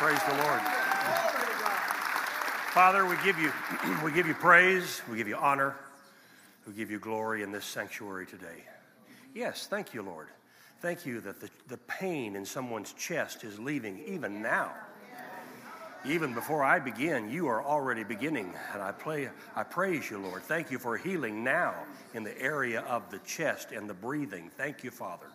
Praise the Lord. Father, we give you we give you praise, we give you honor, we give you glory in this sanctuary today. Yes, thank you, Lord. Thank you that the, the pain in someone's chest is leaving even now. Even before I begin, you are already beginning. And I, play, I praise you, Lord. Thank you for healing now in the area of the chest and the breathing. Thank you, Father.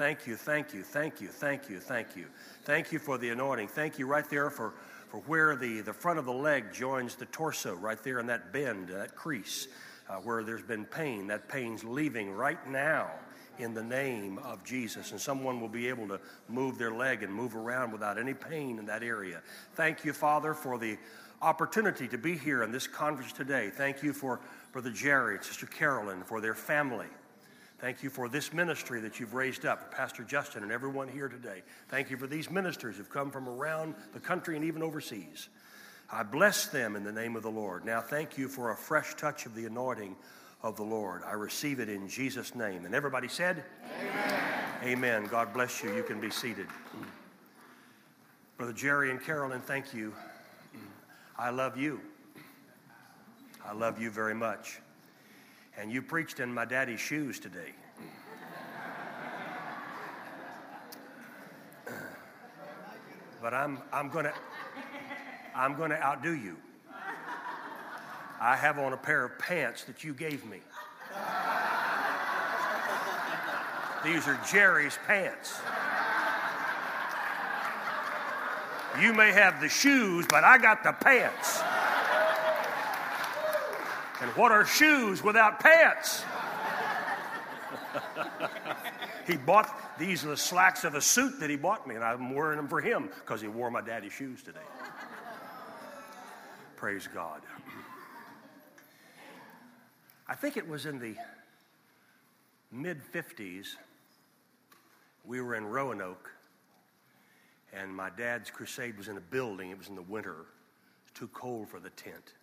Thank you, thank you, thank you, thank you, thank you. Thank you for the anointing. Thank you right there for, for where the, the front of the leg joins the torso, right there in that bend, that crease, uh, where there's been pain. That pain's leaving right now in the name of Jesus. And someone will be able to move their leg and move around without any pain in that area. Thank you, Father, for the opportunity to be here in this conference today. Thank you for Brother Jerry Sister Carolyn, for their family. Thank you for this ministry that you've raised up, Pastor Justin and everyone here today. Thank you for these ministers who've come from around the country and even overseas. I bless them in the name of the Lord. Now, thank you for a fresh touch of the anointing of the Lord. I receive it in Jesus' name. And everybody said, Amen. Amen. God bless you. You can be seated. Brother Jerry and Carolyn, thank you. I love you. I love you very much and you preached in my daddy's shoes today. but I'm, I'm going to I'm going to outdo you. I have on a pair of pants that you gave me. These are Jerry's pants. You may have the shoes, but I got the pants. And what are shoes without pants? he bought these the slacks of a suit that he bought me, and I'm wearing them for him because he wore my daddy's shoes today. Praise God. I think it was in the mid 50s. We were in Roanoke, and my dad's crusade was in a building. It was in the winter, it was too cold for the tent.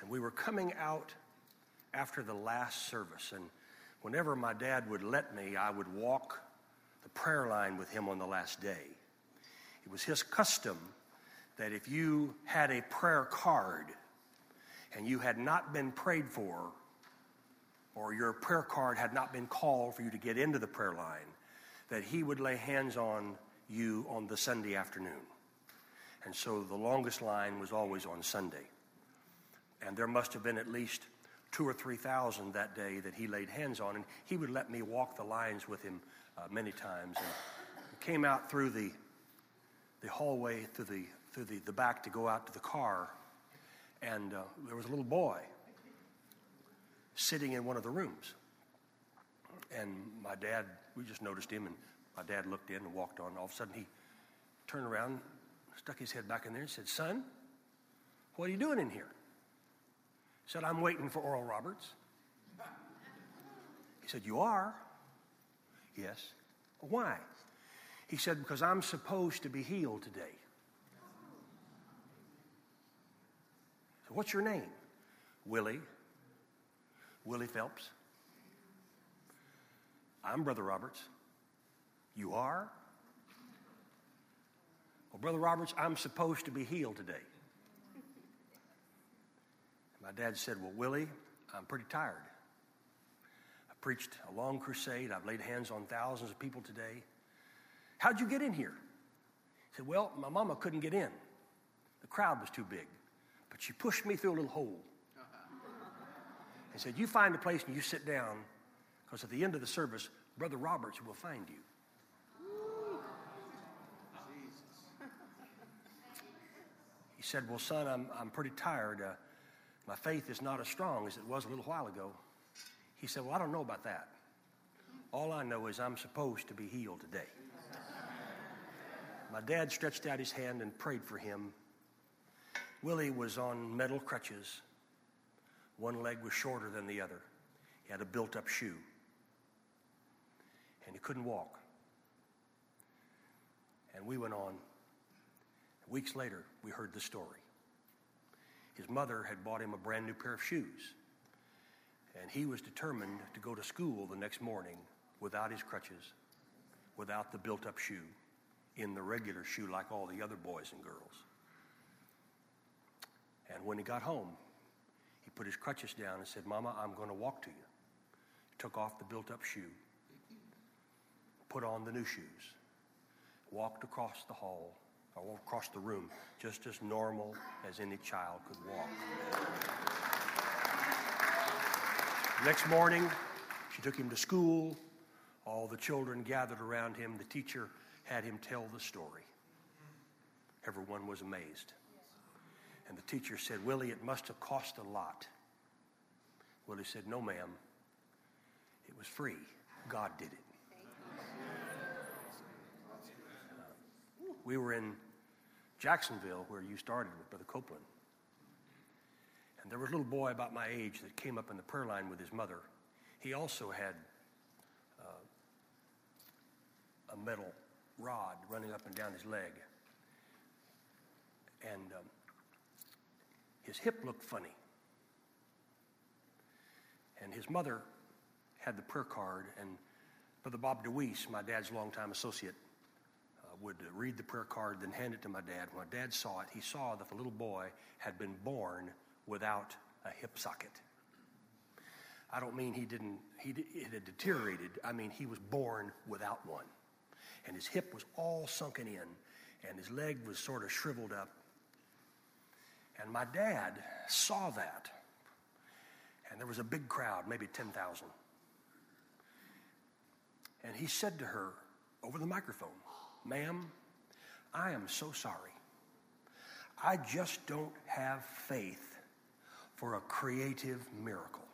And we were coming out after the last service. And whenever my dad would let me, I would walk the prayer line with him on the last day. It was his custom that if you had a prayer card and you had not been prayed for, or your prayer card had not been called for you to get into the prayer line, that he would lay hands on you on the Sunday afternoon. And so the longest line was always on Sunday and there must have been at least two or three thousand that day that he laid hands on, and he would let me walk the lines with him uh, many times. And came out through the the hallway through the through the, the back to go out to the car, and uh, there was a little boy sitting in one of the rooms. And my dad, we just noticed him, and my dad looked in and walked on. All of a sudden, he turned around, stuck his head back in there, and said, "Son, what are you doing in here?" Said, I'm waiting for Oral Roberts. He said, You are? Yes. Why? He said, Because I'm supposed to be healed today. So what's your name? Willie. Willie Phelps. I'm Brother Roberts. You are? Well, Brother Roberts, I'm supposed to be healed today. My dad said, Well, Willie, I'm pretty tired. I preached a long crusade. I've laid hands on thousands of people today. How'd you get in here? He said, Well, my mama couldn't get in. The crowd was too big. But she pushed me through a little hole. He said, You find a place and you sit down, because at the end of the service, Brother Roberts will find you. He said, Well, son, I'm, I'm pretty tired. Uh, my faith is not as strong as it was a little while ago. He said, Well, I don't know about that. All I know is I'm supposed to be healed today. My dad stretched out his hand and prayed for him. Willie was on metal crutches. One leg was shorter than the other. He had a built up shoe. And he couldn't walk. And we went on. Weeks later, we heard the story. His mother had bought him a brand new pair of shoes. And he was determined to go to school the next morning without his crutches, without the built up shoe. in the regular shoe like all the other boys and girls. And when he got home, he put his crutches down and said, Mama, I'm going to walk to you. He took off the built up shoe, put on the new shoes, walked across the hall, or across the room, just as normal as any child could walk. Next morning, she took him to school. All the children gathered around him. The teacher had him tell the story. Everyone was amazed. And the teacher said, Willie, it must have cost a lot. Willie said, No, ma'am. It was free. God did it. We were in Jacksonville, where you started with Brother Copeland. And there was a little boy about my age that came up in the prayer line with his mother. He also had uh, a metal rod running up and down his leg. And um, his hip looked funny. And his mother had the prayer card, and Brother Bob DeWeese, my dad's longtime associate, would read the prayer card, then hand it to my dad. When my dad saw it, he saw that the little boy had been born without a hip socket. I don't mean he didn't, he, it had deteriorated. I mean, he was born without one. And his hip was all sunken in, and his leg was sort of shriveled up. And my dad saw that. And there was a big crowd, maybe 10,000. And he said to her over the microphone, Ma'am, I am so sorry. I just don't have faith for a creative miracle.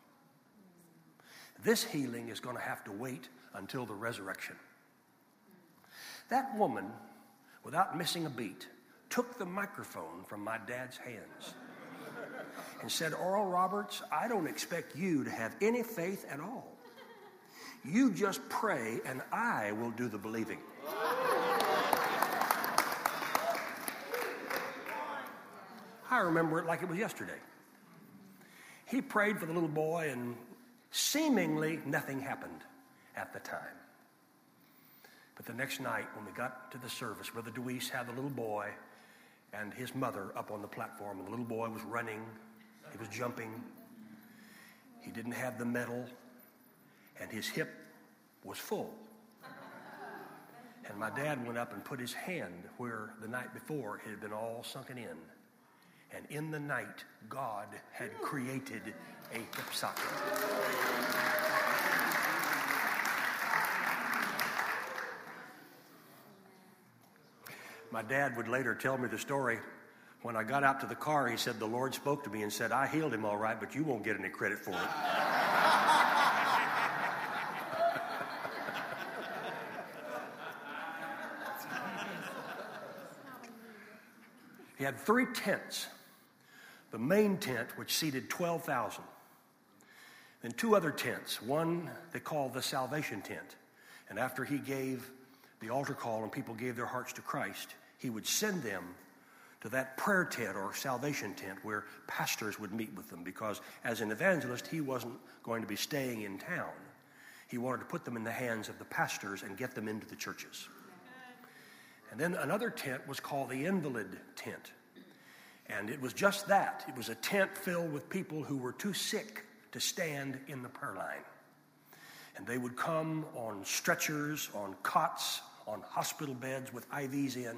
This healing is going to have to wait until the resurrection. That woman, without missing a beat, took the microphone from my dad's hands and said, Oral Roberts, I don't expect you to have any faith at all. You just pray and I will do the believing. I remember it like it was yesterday. He prayed for the little boy, and seemingly nothing happened at the time. But the next night, when we got to the service, Brother DeWeese had the little boy and his mother up on the platform, and the little boy was running, he was jumping. He didn't have the metal, and his hip was full. And my dad went up and put his hand where the night before it had been all sunken in. And in the night, God had created a hip socket. My dad would later tell me the story. When I got out to the car, he said, The Lord spoke to me and said, I healed him all right, but you won't get any credit for it. He had three tents the main tent, which seated 12,000, then two other tents, one they called the salvation tent. And after he gave the altar call and people gave their hearts to Christ, he would send them to that prayer tent or salvation tent where pastors would meet with them because as an evangelist, he wasn't going to be staying in town. He wanted to put them in the hands of the pastors and get them into the churches. And then another tent was called the invalid tent. And it was just that. It was a tent filled with people who were too sick to stand in the prayer line. And they would come on stretchers, on cots, on hospital beds with IVs in.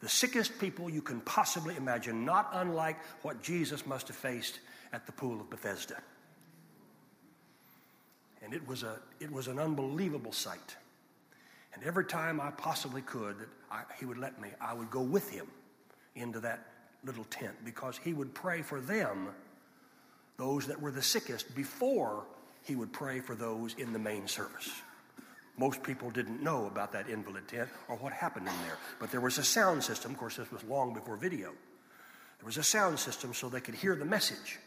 The sickest people you can possibly imagine, not unlike what Jesus must have faced at the pool of Bethesda. And it was, a, it was an unbelievable sight. And every time I possibly could, that I, he would let me, I would go with him into that little tent because he would pray for them, those that were the sickest, before he would pray for those in the main service. Most people didn't know about that invalid tent or what happened in there. But there was a sound system. Of course, this was long before video. There was a sound system so they could hear the message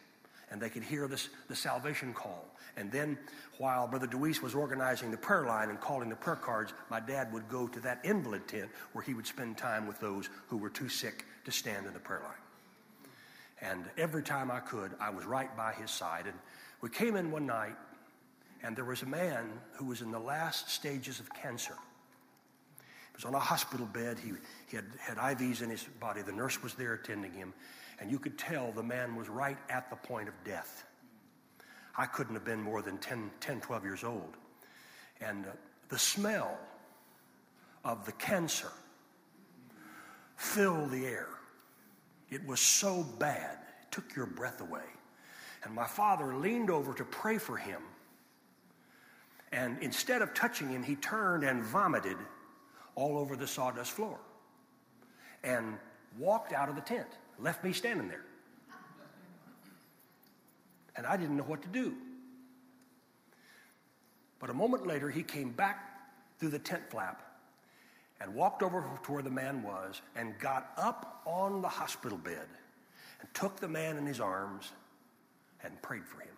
and they could hear this, the salvation call. And then, while Brother DeWeese was organizing the prayer line and calling the prayer cards, my dad would go to that invalid tent where he would spend time with those who were too sick to stand in the prayer line. And every time I could, I was right by his side. And we came in one night and there was a man who was in the last stages of cancer. He was on a hospital bed. He, he had, had IVs in his body. The nurse was there attending him. And you could tell the man was right at the point of death. I couldn't have been more than 10, 10 12 years old. And uh, the smell of the cancer filled the air. It was so bad, it took your breath away. And my father leaned over to pray for him. And instead of touching him, he turned and vomited all over the sawdust floor and walked out of the tent, left me standing there. And I didn't know what to do. But a moment later, he came back through the tent flap and walked over to where the man was and got up on the hospital bed and took the man in his arms and prayed for him.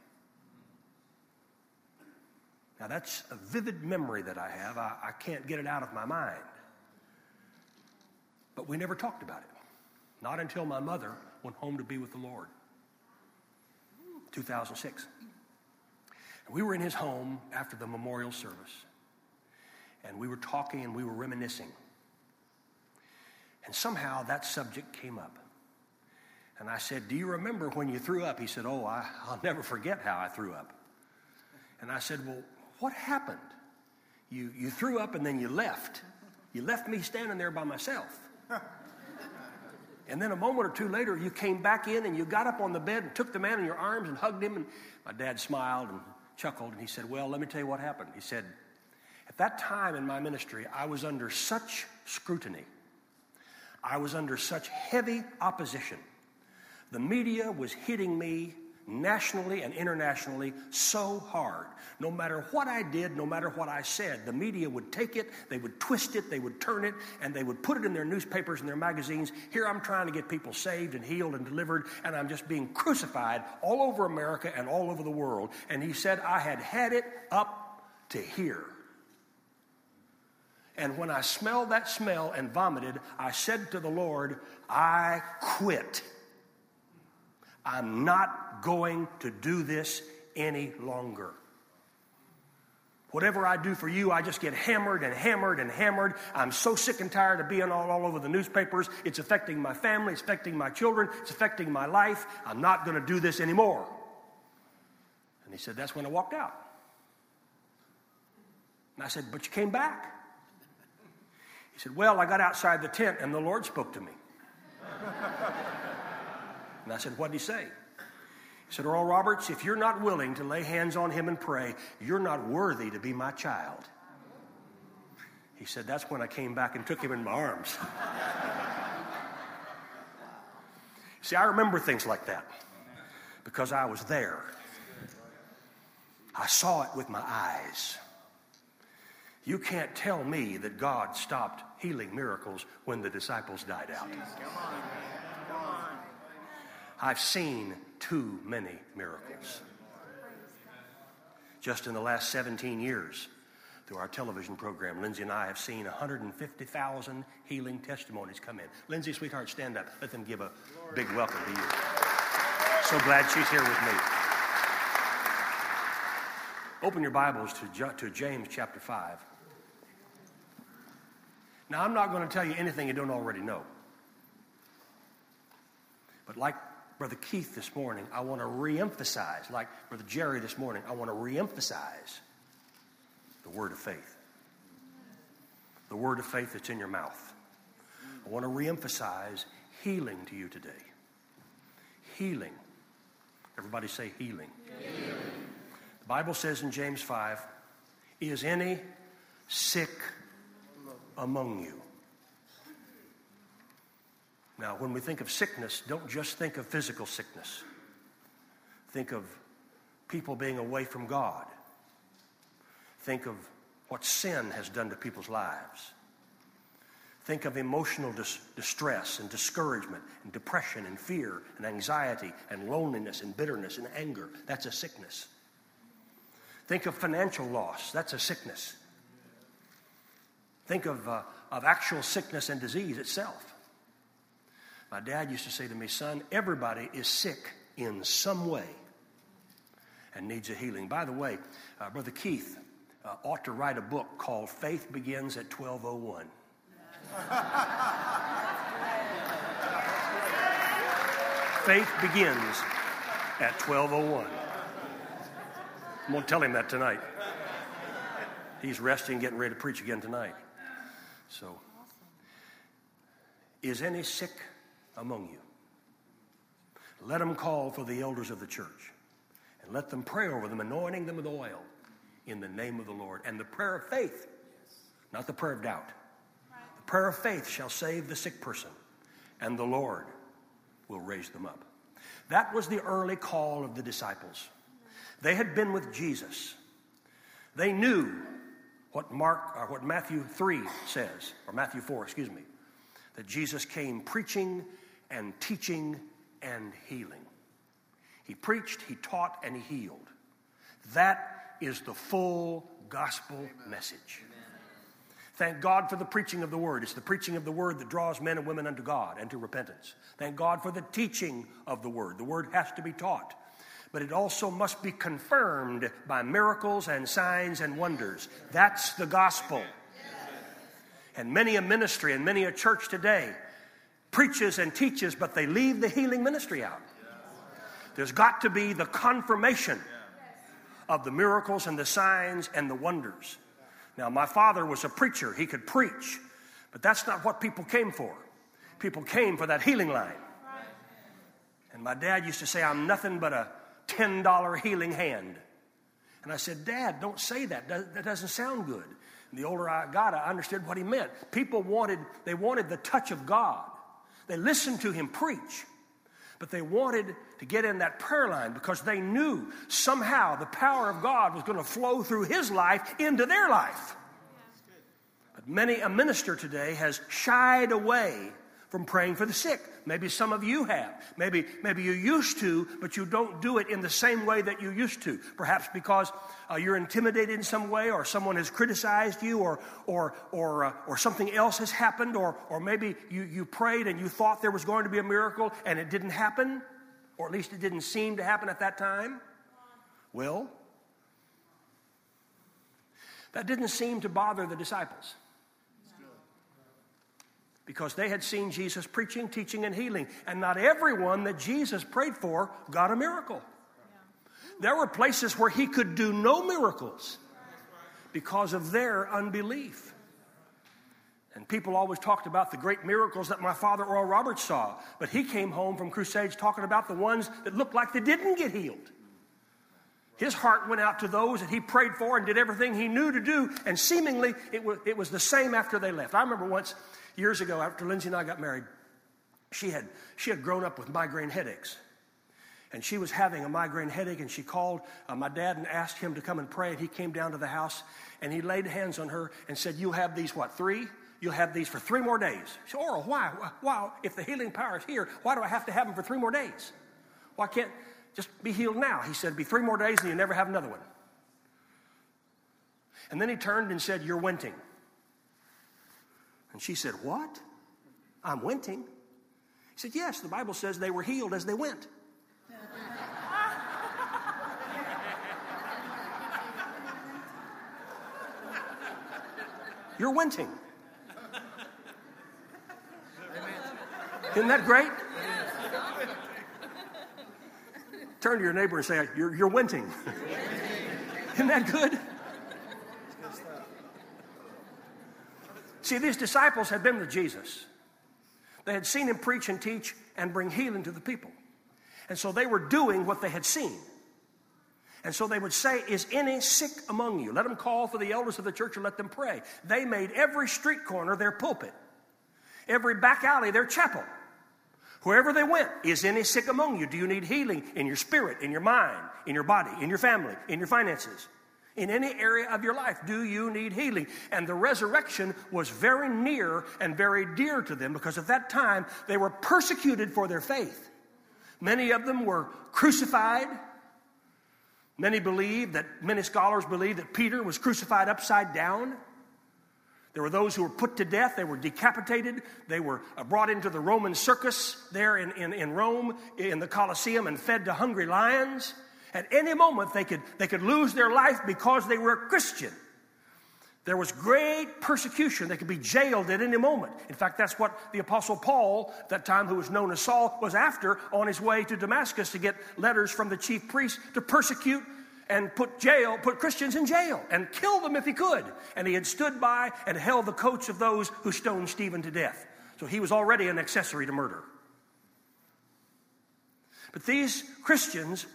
Now, that's a vivid memory that I have. I, I can't get it out of my mind. But we never talked about it. Not until my mother went home to be with the Lord. 2006. We were in his home after the memorial service, and we were talking and we were reminiscing. And somehow that subject came up. And I said, Do you remember when you threw up? He said, Oh, I, will never forget how I threw up. And I said, Well, what happened? You, you threw up and then you left. You left me standing there by myself. And then a moment or two later, you came back in and you got up on the bed and took the man in your arms and hugged him. And my dad smiled and chuckled and he said, Well, let me tell you what happened. He said, At that time in my ministry, I was under such scrutiny, I was under such heavy opposition. The media was hitting me nationally and internationally so hard. No matter what I did, no matter what I said, the media would take it, they would twist it, they would turn it, and they would put it in their newspapers and their magazines. Here I'm trying to get people saved and healed and delivered, and I'm just being crucified all over America and all over the world. And he said, I had had it up to here. And when I smelled that smell and vomited, I said to the Lord, I quit. I'm not going to do this any longer. Whatever I do for you, I just get hammered and hammered and hammered. I'm so sick and tired of being all, all over the newspapers. It's affecting my family, it's affecting my children, it's affecting my life. I'm not going to do this anymore. And he said, That's when I walked out. And I said, But you came back. He said, Well, I got outside the tent and the Lord spoke to me. And I said, What did he say? He said, Oral Roberts, if you're not willing to lay hands on him and pray, you're not worthy to be my child. He said, That's when I came back and took him in my arms. See, I remember things like that because I was there. I saw it with my eyes. You can't tell me that God stopped healing miracles when the disciples died out. I've seen too many miracles. Just in the last 17 years, through our television program, Lindsay and I have seen 150,000 healing testimonies come in. Lindsay, sweetheart, stand up. Let them give a big welcome to you. So glad she's here with me. Open your Bibles to, to James chapter 5. Now, I'm not going to tell you anything you don't already know. But like Brother Keith this morning, I want to reemphasize, like Brother Jerry this morning, I want to reemphasize the word of faith. The word of faith that's in your mouth. I want to reemphasize healing to you today. Healing. Everybody say healing. healing. The Bible says in James 5 Is any sick among you? Now, when we think of sickness, don't just think of physical sickness. Think of people being away from God. Think of what sin has done to people's lives. Think of emotional dis- distress and discouragement and depression and fear and anxiety and loneliness and bitterness and anger. That's a sickness. Think of financial loss. That's a sickness. Think of, uh, of actual sickness and disease itself. My dad used to say to me, son, everybody is sick in some way and needs a healing. By the way, uh, Brother Keith uh, ought to write a book called Faith Begins at 1201. Faith begins at 1201. I'm going to tell him that tonight. He's resting, getting ready to preach again tonight. So, is any sick among you? Let them call for the elders of the church and let them pray over them, anointing them with oil in the name of the Lord. And the prayer of faith, not the prayer of doubt, the prayer of faith shall save the sick person, and the Lord will raise them up. That was the early call of the disciples. They had been with Jesus. They knew what Mark or what Matthew 3 says, or Matthew 4, excuse me, that Jesus came preaching and teaching and healing. He preached, he taught, and he healed. That is the full gospel message. Thank God for the preaching of the word. It's the preaching of the word that draws men and women unto God and to repentance. Thank God for the teaching of the word. The word has to be taught, but it also must be confirmed by miracles and signs and wonders. That's the gospel. And many a ministry and many a church today preaches and teaches, but they leave the healing ministry out. There's got to be the confirmation of the miracles and the signs and the wonders. Now, my father was a preacher, he could preach, but that's not what people came for. People came for that healing line. And my dad used to say, I'm nothing but a $10 healing hand. And I said, Dad, don't say that. That doesn't sound good. And the older I got, I understood what he meant. People wanted, they wanted the touch of God. They listened to him preach, but they wanted to get in that prayer line because they knew somehow the power of God was going to flow through his life into their life. But many a minister today has shied away from praying for the sick. Maybe some of you have. Maybe, maybe you used to, but you don't do it in the same way that you used to. Perhaps because uh, you're intimidated in some way, or someone has criticized you, or, or, or, uh, or something else has happened, or, or maybe you, you prayed and you thought there was going to be a miracle and it didn't happen, or at least it didn't seem to happen at that time. Well, that didn't seem to bother the disciples because they had seen Jesus preaching, teaching, and healing. And not everyone that Jesus prayed for got a miracle. There were places where he could do no miracles because of their unbelief. And people always talked about the great miracles that my father Oral Roberts saw, but he came home from crusades talking about the ones that looked like they didn't get healed. His heart went out to those that he prayed for and did everything he knew to do, and seemingly it was, it was the same after they left. I remember once years ago, after Lindsay and I got married, she had, she had grown up with migraine headaches. And she was having a migraine headache, and she called uh, my dad and asked him to come and pray. And he came down to the house and he laid hands on her and said, You'll have these, what, three? You'll have these for three more days. She said, Oral, why? Why? If the healing power is here, why do I have to have them for three more days? Why can't just be healed now? He said, Be three more days and you never have another one. And then he turned and said, You're winting. And she said, What? I'm winting. He said, Yes, the Bible says they were healed as they went. You're winting. Isn't that great? Turn to your neighbor and say, You're, you're winting. Isn't that good? See, these disciples had been with Jesus. They had seen him preach and teach and bring healing to the people. And so they were doing what they had seen. And so they would say, Is any sick among you? Let them call for the elders of the church and let them pray. They made every street corner their pulpit, every back alley their chapel. Wherever they went, is any sick among you? Do you need healing in your spirit, in your mind, in your body, in your family, in your finances? In any area of your life, do you need healing? And the resurrection was very near and very dear to them because at that time they were persecuted for their faith. Many of them were crucified. Many believe that, many scholars believe that Peter was crucified upside down. There were those who were put to death, they were decapitated, they were uh, brought into the Roman circus there in, in, in Rome, in the Colosseum, and fed to hungry lions. At any moment, they could, they could lose their life because they were a Christian. There was great persecution. They could be jailed at any moment. In fact, that's what the Apostle Paul, at that time who was known as Saul, was after on his way to Damascus to get letters from the chief priests to persecute and put jail, put Christians in jail and kill them if he could. And he had stood by and held the coats of those who stoned Stephen to death. So he was already an accessory to murder. But these Christians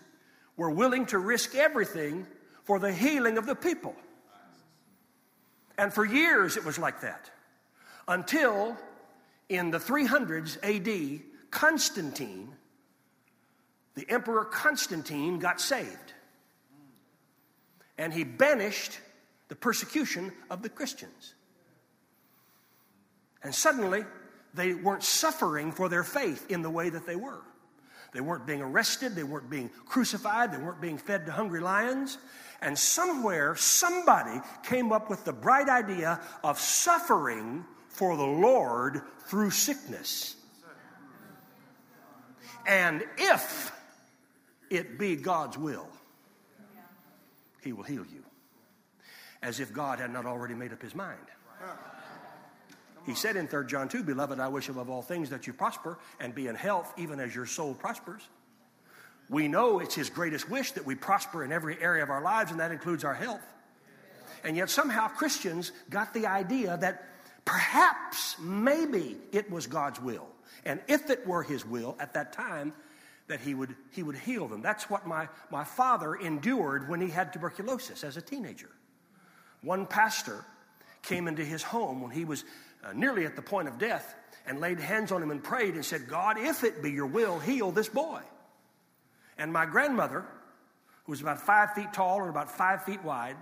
were willing to risk everything for the healing of the people. And for years it was like that. Until in the 300s AD, Constantine, the Emperor Constantine, got saved and he banished the persecution of the Christians. And suddenly, they weren't suffering for their faith in the way that they were. They weren't being arrested, they weren't being crucified, they weren't being fed to hungry lions. And somewhere, somebody came up with the bright idea of suffering for the Lord through sickness. And if it be God's will, he will heal you. As if God had not already made up his mind. He said in 3 John 2, Beloved, I wish above all things that you prosper and be in health, even as your soul prospers. We know it's his greatest wish that we prosper in every area of our lives, and that includes our health. And yet, somehow, Christians got the idea that perhaps, maybe it was God's will. And if it were his will at that time, that he would, he would heal them. That's what my, my father endured when he had tuberculosis as a teenager. One pastor came into his home when he was uh, nearly at the point of death and laid hands on him and prayed and said, God, if it be your will, heal this boy. And my grandmother, who was about five feet tall and about five feet wide,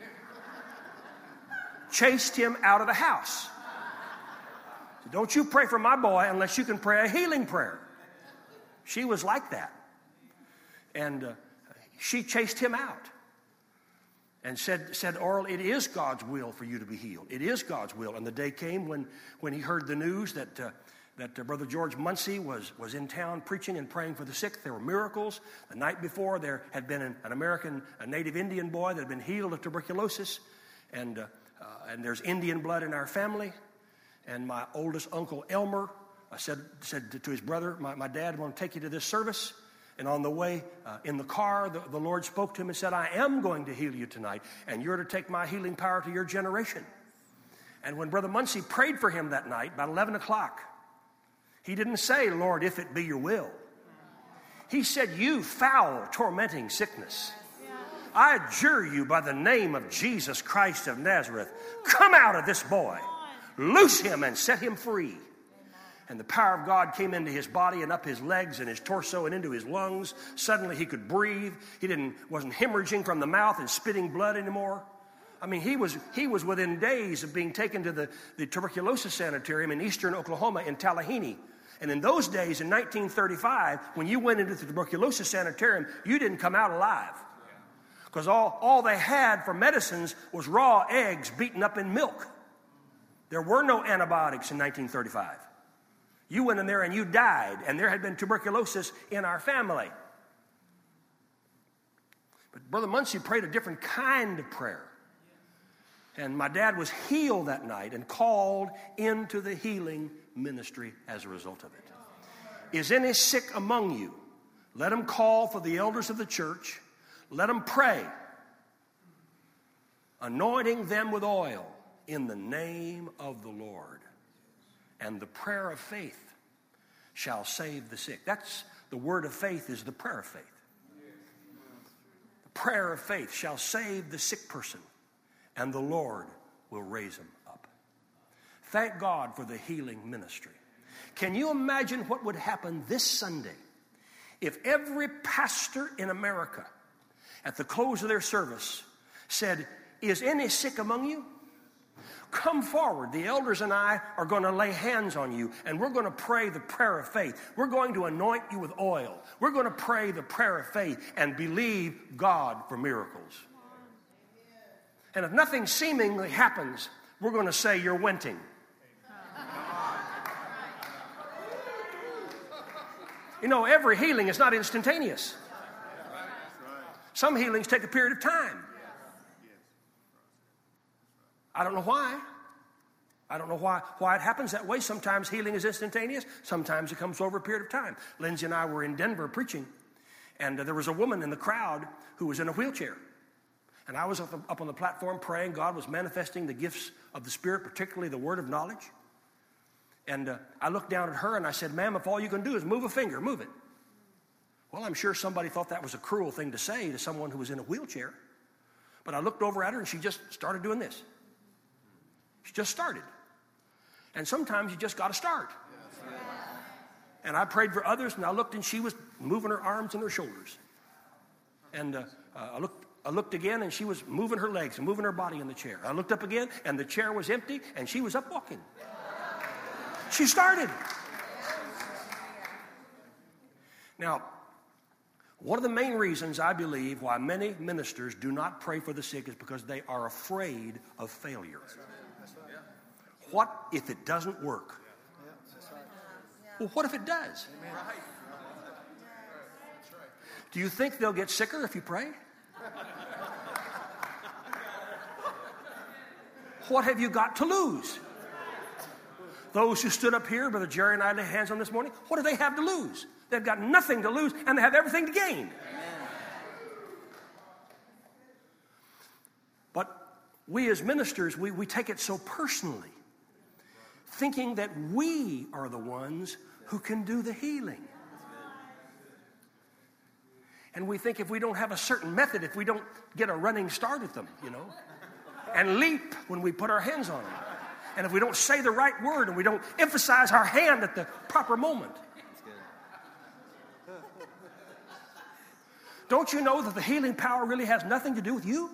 chased him out of the house. So don't you pray for my boy unless you can pray a healing prayer. She was like that. And uh, she chased him out and said, said, Oral, it is God's will for you to be healed. It is God's will. And the day came when, when he heard the news that, uh, that uh, Brother George Moncey was, was in town preaching and praying for the sick. There were miracles. The night before, there had been an, an American, a native Indian boy that had been healed of tuberculosis. And, uh, uh and there's Indian blood in our family. And my oldest uncle, Elmer, I said, said to his brother, my, my dad, want to take you to this service. And on the way uh, in the car, the, the Lord spoke to him and said, I am going to heal you tonight, and you're to take my healing power to your generation. And when Brother Moncey prayed for him that night, about 11 o'clock, he didn't say, Lord, if it be your will. He said, You foul, tormenting sickness. I adjure you by the name of Jesus Christ of Nazareth, come out of this boy, loose him and set him free and the power of God came into his body and up his legs and his torso and into his lungs. Suddenly he could breathe. He didn't wasn't hemorrhaging from the mouth and spitting blood anymore. I mean, he was he was within days of being taken to the, the tuberculosis sanitarium in eastern Oklahoma in Talihina. And in those days, in 1935, when you went into the tuberculosis sanitarium, you didn't come out alive. Because all, all they had for medicines was raw eggs beaten up in milk. There were no antibiotics in 1935. You went in there and you died, and there had been tuberculosis in our family. But Brother Moncey prayed a different kind of prayer. And my dad was healed that night and called into the healing ministry as a result of it. Is any sick among you? Let him call for the elders of the church. Let them pray, anointing them with oil in the name of the Lord and the prayer of faith shall save the sick. That's the word of faith is the prayer of faith. The prayer of faith shall save the sick person, and the Lord will raise him up. Thank God for the healing ministry. Can you imagine what would happen this Sunday if every pastor in America at the close of their service said, Is any sick among you? Come forward. The elders and I are going to lay hands on you and we're going to pray the prayer of faith. We're going to anoint you with oil. We're going to pray the prayer of faith and believe God for miracles. And if nothing seemingly happens, we're going to say you're wenting. You know, every healing is not instantaneous. Some healings take a period of time. I don't know why. I don't know why, why it happens that way. Sometimes healing is instantaneous, sometimes it comes over a period of time. Lindsay and I were in Denver preaching, and uh, there was a woman in the crowd who was in a wheelchair. And I was up, up on the platform praying. God was manifesting the gifts of the Spirit, particularly the word of knowledge. And uh, I looked down at her and I said, Ma'am, if all you can do is move a finger, move it. Well, I'm sure somebody thought that was a cruel thing to say to someone who was in a wheelchair. But I looked over at her and she just started doing this. She just started. And sometimes you just got to start. And I prayed for others and I looked and she was moving her arms and her shoulders. And uh, uh, I looked I looked again and she was moving her legs and moving her body in the chair. I looked up again and the chair was empty and she was up walking. She started. Now, one of the main reasons I believe why many ministers do not pray for the sick is because they are afraid of failure. What if it doesn't work? Well, what if it does? Do you think they'll get sicker if you pray? What have you got to lose? Those who stood up here, Brother Jerry and I laid hands on this morning, what do they have to lose? They've got nothing to lose and they have everything to gain. But we as ministers, we, we take it so personally, thinking that we are the ones who can do the healing. And we think if we don't have a certain method, if we don't get a running start at them, you know, and leap when we put our hands on them, and if we don't say the right word and we don't emphasize our hand at the proper moment. Don't you know that the healing power really has nothing to do with you?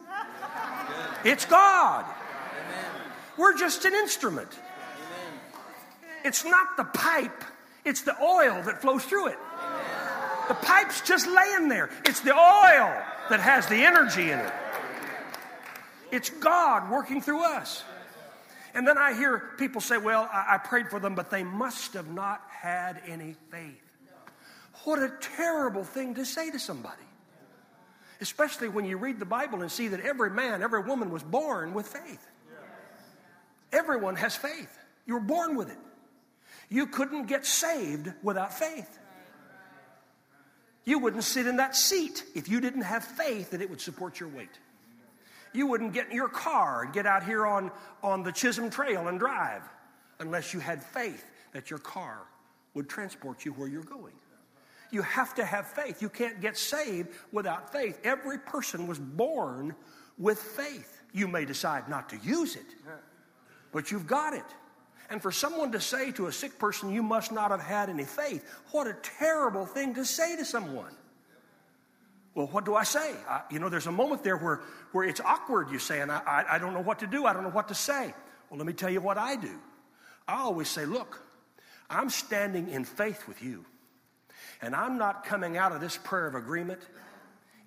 It's God. We're just an instrument. It's not the pipe, it's the oil that flows through it. The pipe's just laying there. It's the oil that has the energy in it. It's God working through us. And then I hear people say, well, I, I prayed for them, but they must have not had any faith. What a terrible thing to say to somebody. Especially when you read the Bible and see that every man, every woman was born with faith. Everyone has faith. You were born with it. You couldn't get saved without faith. You wouldn't sit in that seat if you didn't have faith that it would support your weight. You wouldn't get in your car and get out here on, on the Chisholm Trail and drive unless you had faith that your car would transport you where you're going. You have to have faith. You can't get saved without faith. Every person was born with faith. You may decide not to use it, but you've got it. And for someone to say to a sick person, you must not have had any faith, what a terrible thing to say to someone. Well, what do I say? I, you know, there's a moment there where, where it's awkward, you say, and I, I, I don't know what to do. I don't know what to say. Well, let me tell you what I do. I always say, look, I'm standing in faith with you, and I'm not coming out of this prayer of agreement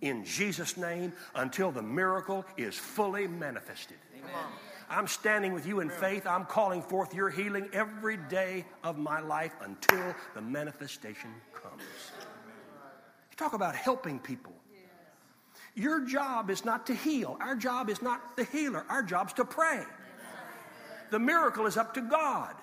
in Jesus' name until the miracle is fully manifested. Amen. I'm standing with you in faith. I'm calling forth your healing every day of my life until the manifestation comes. You talk about helping people. Your job is not to heal. Our job is not the healer. Our job is to pray. The miracle is up to God.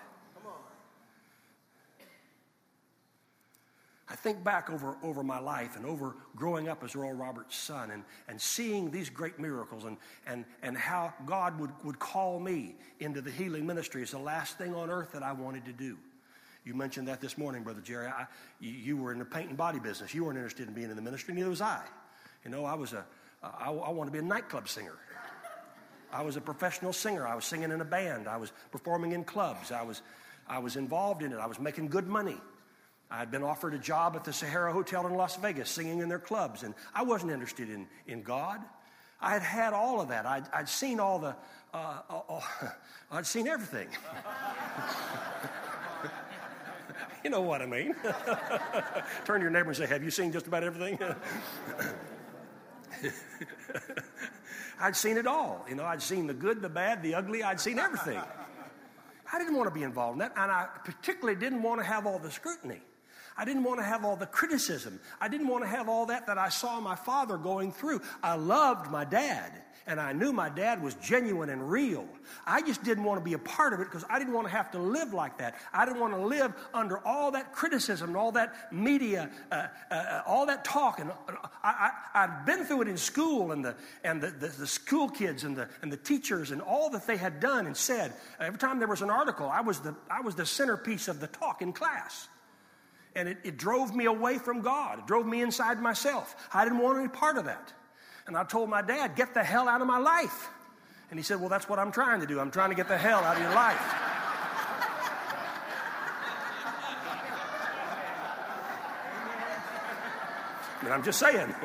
I think back over, over my life and over growing up as Oral Roberts' son and, and seeing these great miracles and, and, and how God would, would call me into the healing ministry is the last thing on earth that I wanted to do. You mentioned that this morning, Brother Jerry. I, you, you, were in the paint and body business. You weren't interested in being in the ministry, neither was I. You know, I was a, I, I wanted to be a nightclub singer. I was a professional singer. I was singing in a band. I was performing in clubs. I was, I was involved in it. I was making good money. I had been offered a job at the Sahara Hotel in Las Vegas singing in their clubs, and I wasn't interested in, in God. I had had all of that. I'd, I'd seen all the, uh, uh, uh, I'd seen everything. you know what I mean. Turn to your neighbor and say, Have you seen just about everything? I'd seen it all. You know, I'd seen the good, the bad, the ugly. I'd seen everything. I didn't want to be involved in that, and I particularly didn't want to have all the scrutiny. I didn't want to have all the criticism. I didn't want to have all that that I saw my father going through. I loved my dad and I knew my dad was genuine and real. I just didn't want to be a part of it because I didn't want to have to live like that. I didn't want to live under all that criticism and all that media, uh, uh, all that talk. And I, had been through it in school and, the, and the, the, the, school kids and the, and the teachers and all that they had done and said. Every time there was an article, I was the, I was the centerpiece of the talk in class. And it, it drove me away from God. It drove me inside myself. I didn't want any part of that. And I told my dad, get the hell out of my life. And he said, Well, that's what I'm trying to do. I'm trying to get the hell out of your life. And I'm just saying.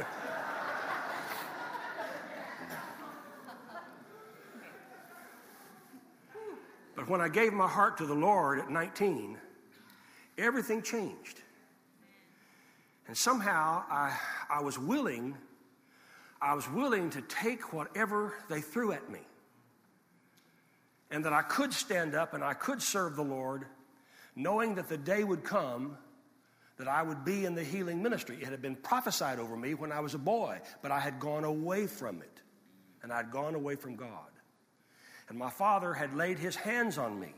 but when I gave my heart to the Lord at 19, everything changed. And somehow I, I was willing I was willing to take whatever they threw at me. And that I could stand up and I could serve the Lord, knowing that the day would come that I would be in the healing ministry. It had been prophesied over me when I was a boy, but I had gone away from it. And I'd gone away from God. And my father had laid his hands on me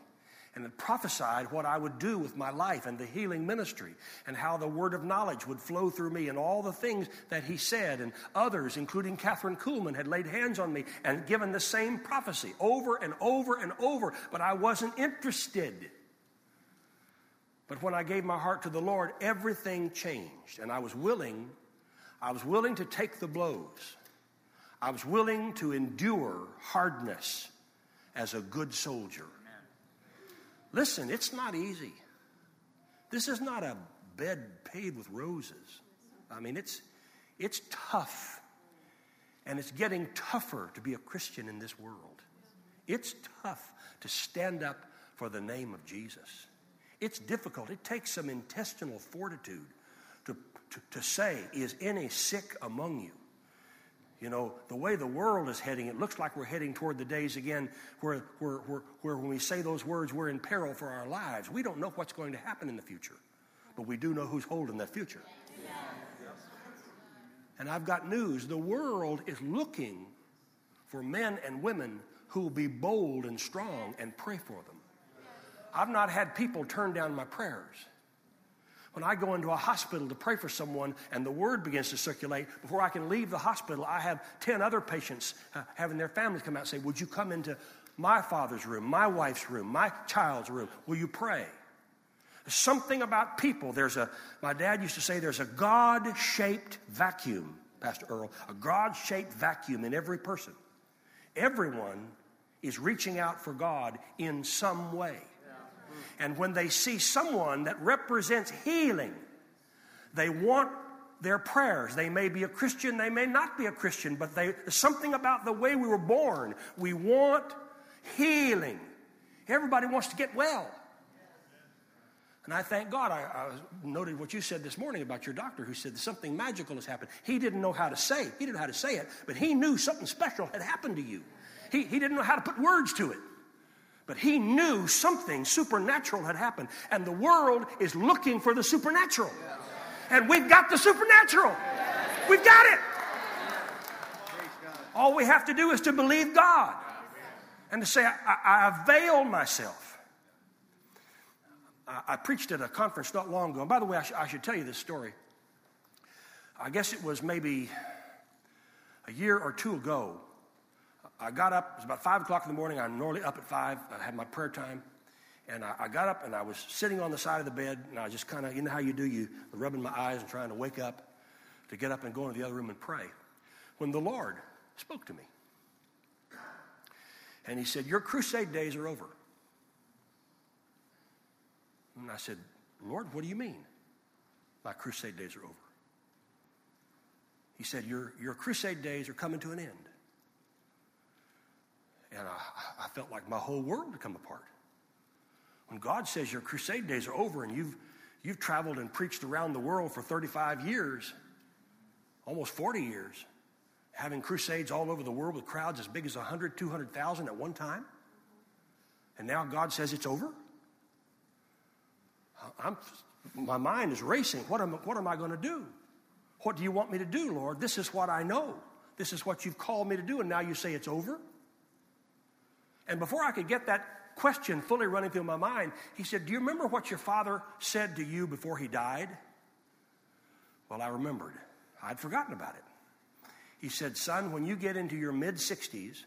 and prophesied what I would do with my life and the healing ministry and how the word of knowledge would flow through me and all the things that he said. And others, including Kathryn Kuhlman, had laid hands on me and given the same prophecy over and over and over, but I wasn't interested. But when I gave my heart to the Lord, everything changed, and I was willing. I was willing to take the blows. I was willing to endure hardness as a good soldier. Listen, it's not easy. This is not a bed paved with roses. I mean, it's, it's tough. And it's getting tougher to be a Christian in this world. It's tough to stand up for the name of Jesus. It's difficult. It takes some intestinal fortitude to, to, to say, Is any sick among you? You know, the way the world is heading, it looks like we're heading toward the days again where, where, where, where when we say those words, we're in peril for our lives. We don't know what's going to happen in the future, but we do know who's holding that future. And I've got news the world is looking for men and women who will be bold and strong and pray for them. I've not had people turn down my prayers. When I go into a hospital to pray for someone and the word begins to circulate, before I can leave the hospital, I have 10 other patients uh, having their families come out and say, Would you come into my father's room, my wife's room, my child's room? Will you pray? Something about people. There's a, my dad used to say, there's a God shaped vacuum, Pastor Earl, a God shaped vacuum in every person. Everyone is reaching out for God in some way. And when they see someone that represents healing, they want their prayers. They may be a Christian, they may not be a Christian, but they, something about the way we were born. We want healing. Everybody wants to get well. And I thank God. I, I, noted what you said this morning about your doctor who said something magical has happened. He didn't know how to say, he didn't know how to say it, but he knew something special had happened to you. He, he didn't know how to put words to it. But he knew something supernatural had happened. And the world is looking for the supernatural. And we've got the supernatural. We've got it. All we have to do is to believe God and to say, I, I avail myself. I, I, preached at a conference not long ago. And by the way, I, sh- I should tell you this story. I guess it was maybe a year or two ago. I got up, it was about 5 o'clock in the morning. I'm normally up at 5. I had my prayer time. And I, I, got up and I was sitting on the side of the bed and I just kind of, you know how you do, you rubbing my eyes and trying to wake up to get up and go into the other room and pray. When the Lord spoke to me. And he said, Your crusade days are over. And I said, Lord, what do you mean? My crusade days are over. He said, Your, your crusade days are coming to an end. And I, I felt like my whole world had come apart. When God says your crusade days are over and you've, you've traveled and preached around the world for 35 years, almost 40 years, having crusades all over the world with crowds as big as 100, 200,000 at one time, and now God says it's over? I'm my mind is racing. What am, what am I going to do? What do you want me to do, Lord? This is what I know. This is what you've called me to do, and now you say it's over? And before I could get that question fully running through my mind, he said, Do you remember what your father said to you before he died? Well, I remembered. I'd forgotten about it. He said, Son, when you get into your mid 60s,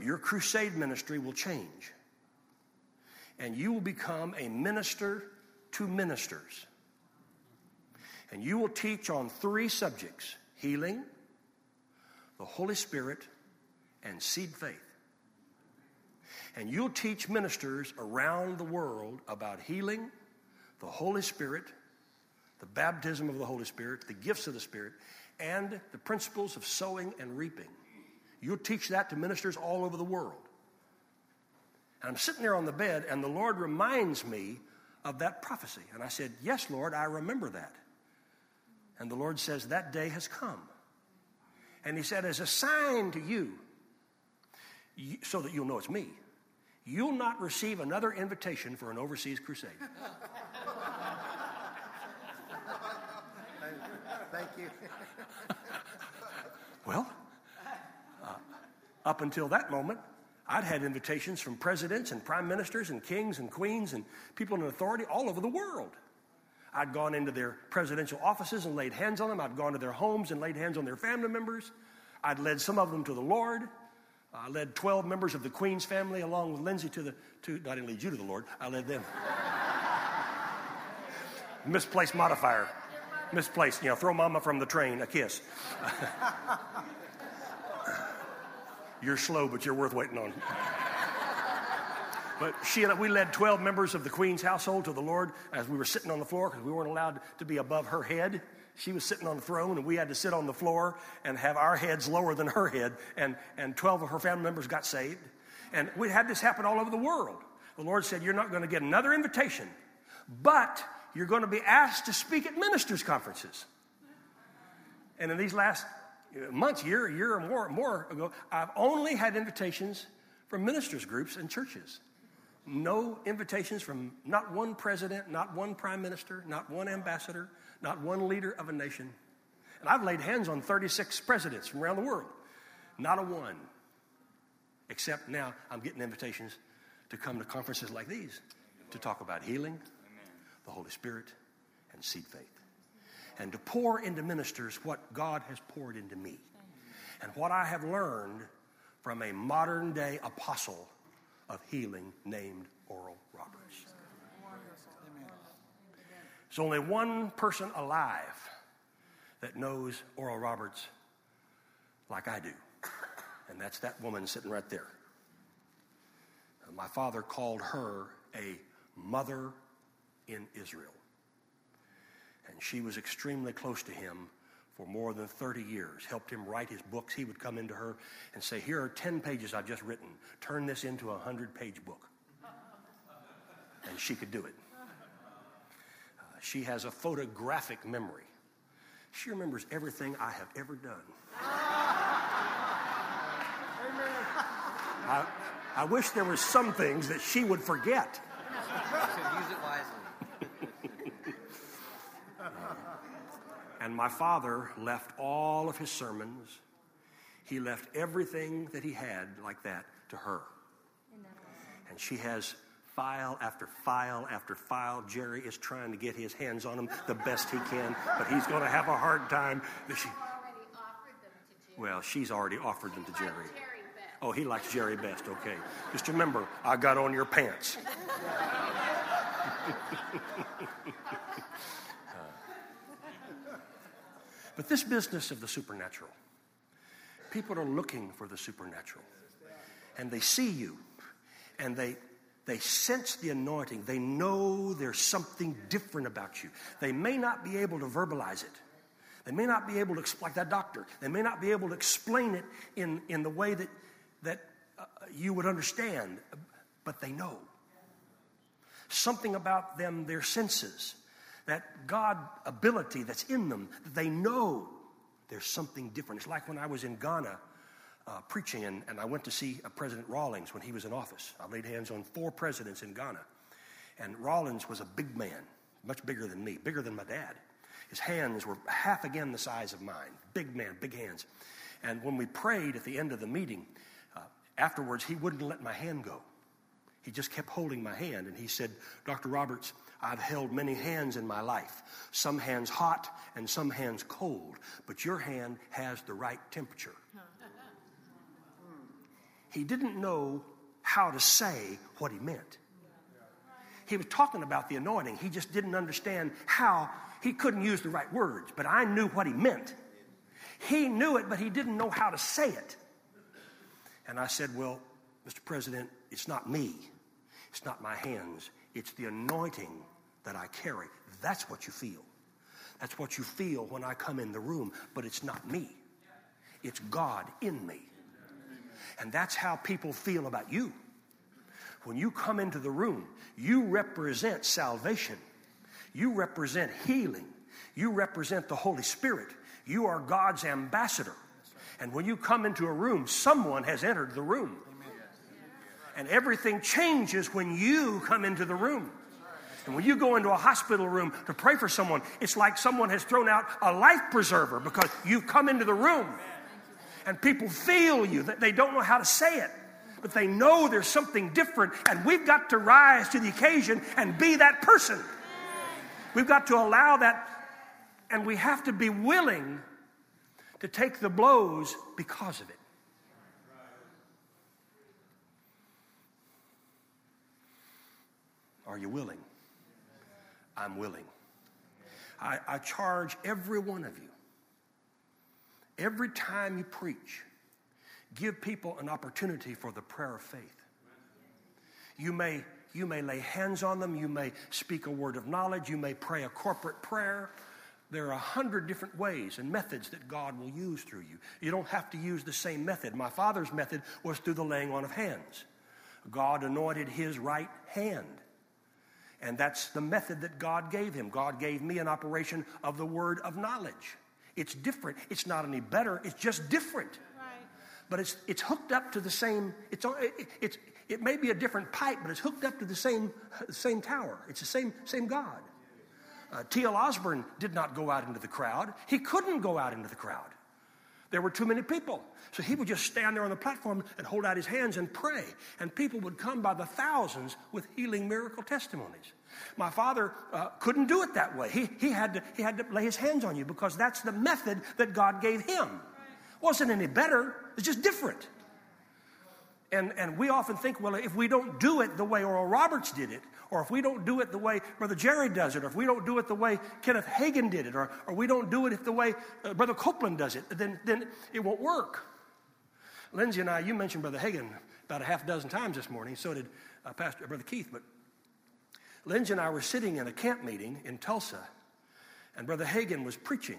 your crusade ministry will change. And you will become a minister to ministers. And you will teach on three subjects healing, the Holy Spirit, and seed faith. And you'll teach ministers around the world about healing, the Holy Spirit, the baptism of the Holy Spirit, the gifts of the Spirit, and the principles of sowing and reaping. You'll teach that to ministers all over the world. And I'm sitting there on the bed, and the Lord reminds me of that prophecy. And I said, Yes, Lord, I remember that. And the Lord says, That day has come. And He said, As a sign to you, so that you'll know it's me, you'll not receive another invitation for an overseas crusade. Thank you. well, uh, up until that moment, I'd had invitations from presidents and prime ministers and kings and queens and people in authority all over the world. I'd gone into their presidential offices and laid hands on them. I'd gone to their homes and laid hands on their family members. I'd led some of them to the Lord. I led 12 members of the Queen's family along with Lindsay to the, to, I didn't lead you to the Lord, I led them. Misplaced modifier. Misplaced, you know, throw mama from the train, a kiss. you're slow, but you're worth waiting on. But she and I, we led 12 members of the Queen's household to the Lord as we were sitting on the floor because we weren't allowed to be above her head. She was sitting on the throne, and we had to sit on the floor and have our heads lower than her head. And, and 12 of her family members got saved. And we had this happen all over the world. The Lord said, You're not going to get another invitation, but you're going to be asked to speak at ministers' conferences. And in these last uh, months, year, year or more, more ago, I've only had invitations from ministers' groups and churches. No invitations from not one president, not one prime minister, not one ambassador, not one leader of a nation. And I've laid hands on 36 presidents from around the world. Not a one. Except now I'm getting invitations to come to conferences like these to talk about healing, the Holy Spirit, and seed faith. And to pour into ministers what God has poured into me. And what I have learned from a modern day apostle of healing named Oral Roberts. There's only one person alive that knows Oral Roberts like I do, and that's that woman sitting right there. My father called her a mother in Israel. And she was extremely close to him for more than 30 years, helped him write his books. He would come into her and say, Here are 10 pages I've just written. Turn this into a 100 page book. And she could do it. She has a photographic memory. She remembers everything I have ever done. I, I wish there were some things that she would forget. use it wisely. And my father left all of his sermons. He left everything that he had like that to her. And she has file after file after file. Jerry is trying to get his hands on them the best he can, but he's going to have a hard time. She, well, she's already offered them to Jerry. Oh, he likes Jerry best. Okay. Just remember, I got on your pants. But this business of the supernatural, people are looking for the supernatural. And they see you and they they sense the anointing. They know there's something different about you. They may not be able to verbalize it. They may not be able to explain like that doctor. They may not be able to explain it in, in the way that that uh, you would understand, but they know. Something about them, their senses that God ability that's in them, they know there's something different. It's like when I was in Ghana uh, preaching, and, and I went to see uh, President Rawlings when he was in office. I laid hands on four presidents in Ghana. And Rawlings was a big man, much bigger than me, bigger than my dad. His hands were half again the size of mine. Big man, big hands. And when we prayed at the end of the meeting, uh, afterwards, he wouldn't let my hand go. He just kept holding my hand. And he said, Dr. Roberts, I've held many hands in my life, some hands hot and some hands cold, but your hand has the right temperature. He didn't know how to say what he meant. He was talking about the anointing. He just didn't understand how. He couldn't use the right words, but I knew what he meant. He knew it, but he didn't know how to say it. And I said, Well, Mr. President, it's not me. It's not my hands. It's the anointing that I carry. That's what you feel. That's what you feel when I come in the room, but it's not me. It's God in me. And that's how people feel about you. When you come into the room, you represent salvation, you represent healing, you represent the Holy Spirit. You are God's ambassador. And when you come into a room, someone has entered the room. And everything changes when you come into the room. And when you go into a hospital room to pray for someone, it's like someone has thrown out a life preserver because you've come into the room. And people feel you, that they don't know how to say it, but they know there's something different. And we've got to rise to the occasion and be that person. We've got to allow that, and we have to be willing to take the blows because of it. Are you willing? I'm willing. I, I, charge every one of you, every time you preach, give people an opportunity for the prayer of faith. You may, you may lay hands on them, you may speak a word of knowledge, you may pray a corporate prayer. There are a hundred different ways and methods that God will use through you. You don't have to use the same method. My father's method was through the laying on of hands. God anointed his right hand. And that's the method that God gave him. God gave me an operation of the word of knowledge. It's different. It's not any better. It's just different. Right. But it's, it's hooked up to the same, it's, it, it's, it may be a different pipe, but it's hooked up to the same, same tower. It's the same, same God. Uh, T.L. Osborn did not go out into the crowd. He couldn't go out into the crowd. There were too many people. So he would just stand there on the platform and hold out his hands and pray. And people would come by the thousands with healing miracle testimonies. My father uh, couldn't do it that way. He, he, had to, he had to lay his hands on you because that's the method that God gave him. Wasn't any better, it's just different. And, and we often think, well, if we don't do it the way Oral Roberts did it, or if we don't do it the way Brother Jerry does it, or if we don't do it the way Kenneth Hagin did it, or, or we don't do it the way uh, Brother Copeland does it, then, then it won't work. Lindsay and I, you mentioned Brother Hagin about a half dozen times this morning, so did uh, Pastor Brother Keith, but Lindsay and I were sitting in a camp meeting in Tulsa, and Brother Hagin was preaching.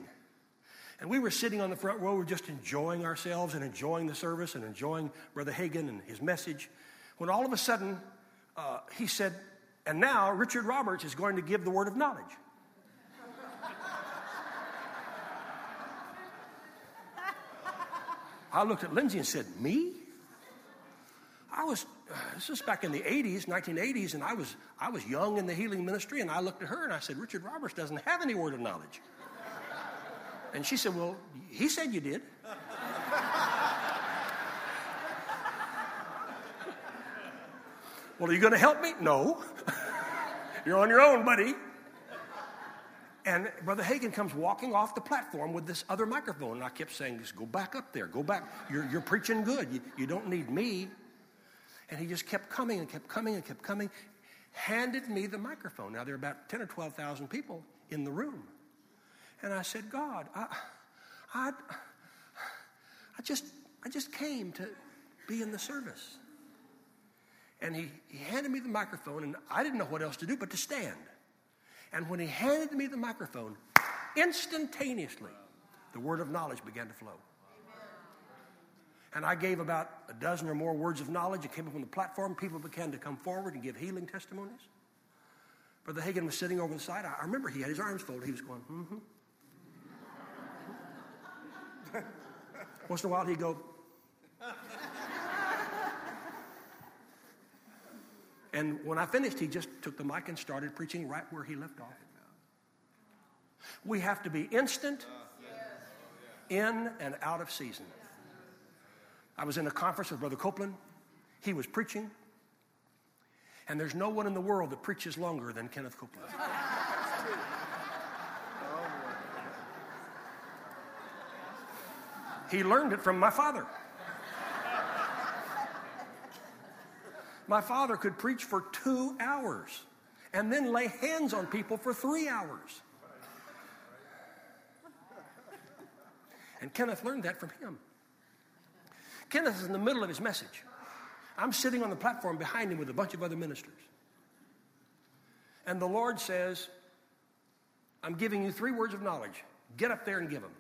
And we were sitting on the front row, we were just enjoying ourselves and enjoying the service and enjoying Brother Hagin and his message. When all of a sudden, uh, he said, And now Richard Roberts is going to give the word of knowledge. I looked at Lindsay and said, Me? I was, this was back in the 80s, 1980s, and I was, I was young in the healing ministry, and I looked at her and I said, Richard Roberts doesn't have any word of knowledge. And she said, Well, he said you did. well, are you going to help me? No. You're on your own, buddy. And Brother Hagin comes walking off the platform with this other microphone. And I kept saying, just go back up there. Go back. You're, you're preaching good. You, you don't need me. And he just kept coming and kept coming and kept coming, handed me the microphone. Now, there are about 10 or 12,000 people in the room. And I said, God, I, I, I, just, I just came to be in the service. And he, he handed me the microphone, and I didn't know what else to do but to stand. And when he handed me the microphone, instantaneously, the word of knowledge began to flow. And I gave about a dozen or more words of knowledge. It came up on the platform. People began to come forward and give healing testimonies. Brother Hagin was sitting over the side. I remember he had his arms folded. He was going, mm hmm. Once in a while he'd go, And when I finished, he just took the mic and started preaching right where he left off. We have to be instant, in and out of season. I was in a conference with Brother Copeland. He was preaching. And there's no one in the world that preaches longer than Kenneth Copeland. He learned it from my father. My father could preach for two hours and then lay hands on people for three hours. And Kenneth learned that from him. Kenneth is in the middle of his message. I'm sitting on the platform behind him with a bunch of other ministers. And the Lord says, I'm giving you three words of knowledge. Get up there and give them.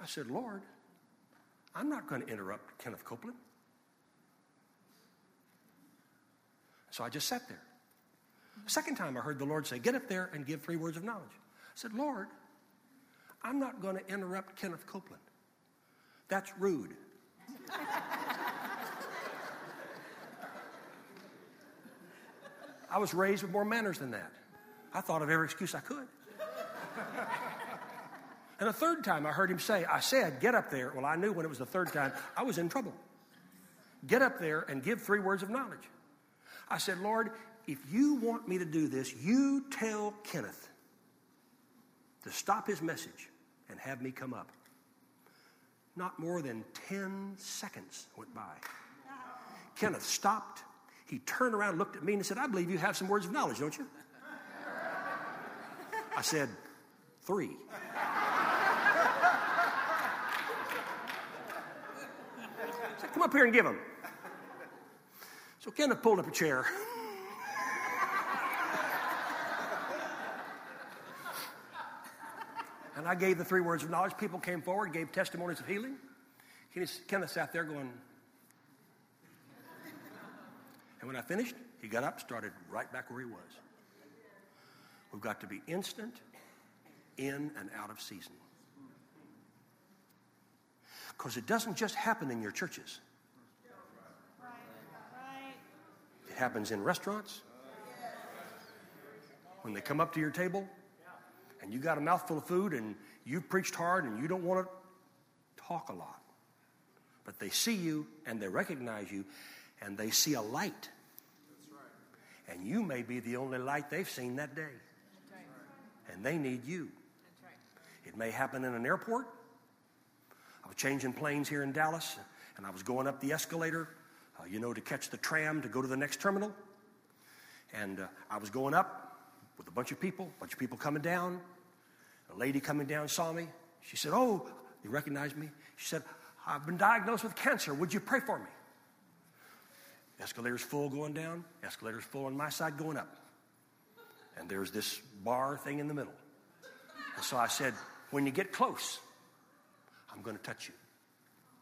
I said, Lord, I'm not going to interrupt Kenneth Copeland. So I just sat there. Second time I heard the Lord say, Get up there and give three words of knowledge. I said, Lord, I'm not going to interrupt Kenneth Copeland. That's rude. I was raised with more manners than that. I thought of every excuse I could. and a third time I heard him say, I said, get up there. Well, I knew when it was the third time I was in trouble. Get up there and give three words of knowledge. I said, Lord, if you want me to do this, you tell Kenneth to stop his message and have me come up. Not more than 10 seconds went by. Kenneth stopped. He turned around, looked at me, and said, I believe you have some words of knowledge, don't you? I said, Three. said, Come up here and give them. So Kenneth pulled up a chair. And I gave the three words of knowledge. People came forward, gave testimonies of healing. Kenneth sat there going, and when I finished, he got up, started right back where he was. We've got to be instant, in and out of season. Because it doesn't just happen in your churches. It happens in restaurants. When they come up to your table and you got a mouthful of food and you've preached hard and you don't want to talk a lot. But they see you and they recognize you and they see a light. And you may be the only light they've seen that day. And they need you. It may happen in an airport. I was changing planes here in Dallas and I was going up the escalator uh, you know, to catch the tram to go to the next terminal. And uh, I was going up with a bunch of people, a bunch of people coming down. A lady coming down saw me. She said, Oh, you recognize me? She said, I've been diagnosed with cancer. Would you pray for me? Escalator's full going down, escalator's full on my side going up. And there's this bar thing in the middle. And so I said, When you get close, I'm going to touch you.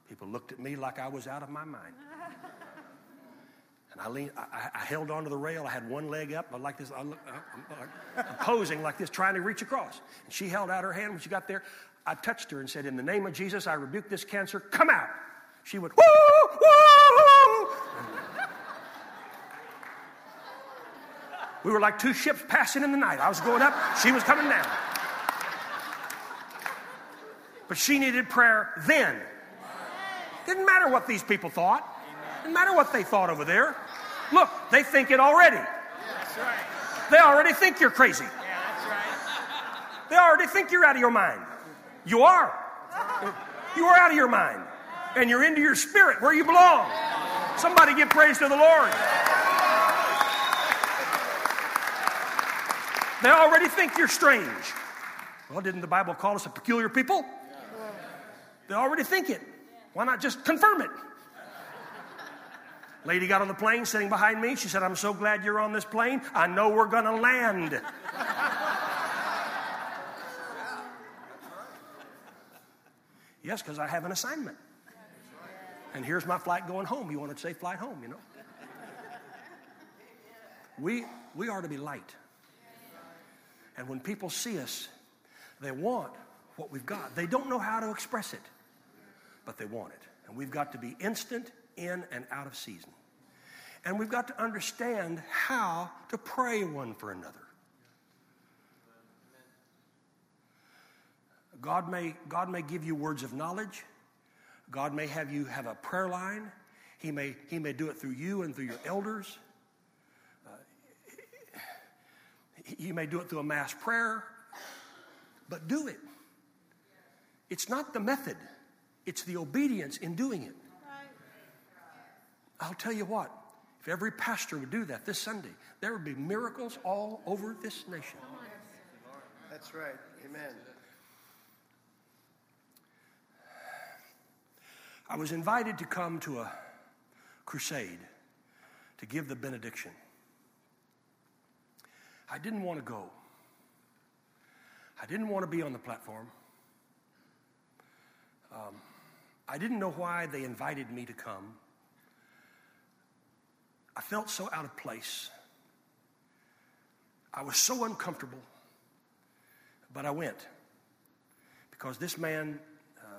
People looked at me like I was out of my mind. And I leaned, I, I, held onto the rail. I had one leg up, like this. I look, I'm posing like this, trying to reach across. And she held out her hand when she got there. I touched her and said, In the name of Jesus, I rebuke this cancer. Come out. She went, woo, woo. we were like two ships passing in the night. I was going up, she was coming down. But she needed prayer then. Didn't matter what these people thought. Didn't matter what they thought over there. Look, they think it already. That's right. They already think you're crazy. Yeah, that's right. They already think you're out of your mind. You are. You are out of your mind. And you're into your spirit where you belong. Somebody give praise to the Lord. They already think you're strange. Well, didn't the Bible call us a peculiar people? They already think it. Why not just confirm it? Lady got on the plane sitting behind me. She said, I'm so glad you're on this plane. I know we're going to land. yes, because I have an assignment. And here's my flight going home. You want to say flight home, you know? We, we are to be light. And when people see us, they want what we've got. They don't know how to express it, but they want it. And we've got to be instant in and out of season. And we've got to understand how to pray one for another. God may, God may give you words of knowledge. God may have you have a prayer line. He may, he may do it through you and through your elders. Uh, he may do it through a mass prayer. But do it. It's not the method, it's the obedience in doing it. I'll tell you what, if every pastor would do that this Sunday, there would be miracles all over this nation. That's right. Amen. I was invited to come to a crusade to give the benediction. I didn't want to go. I didn't want to be on the platform. Um, I didn't know why they invited me to come. I felt so out of place. I was so uncomfortable. But I went because this man uh,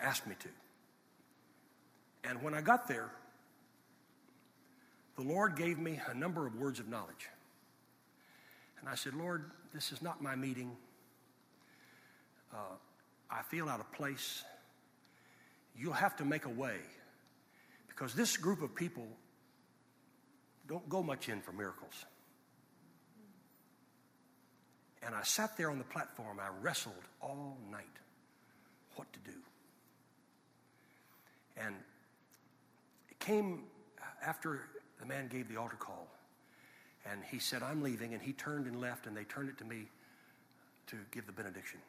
asked me to. And when I got there, the Lord gave me a number of words of knowledge. And I said, Lord, this is not my meeting. Uh, I feel out of place. You'll have to make a way because this group of people don't go much in for miracles. And I sat there on the platform. I wrestled all night what to do. And it came after the man gave the altar call. And he said, I'm leaving. And he turned and left, and they turned it to me to give the benediction.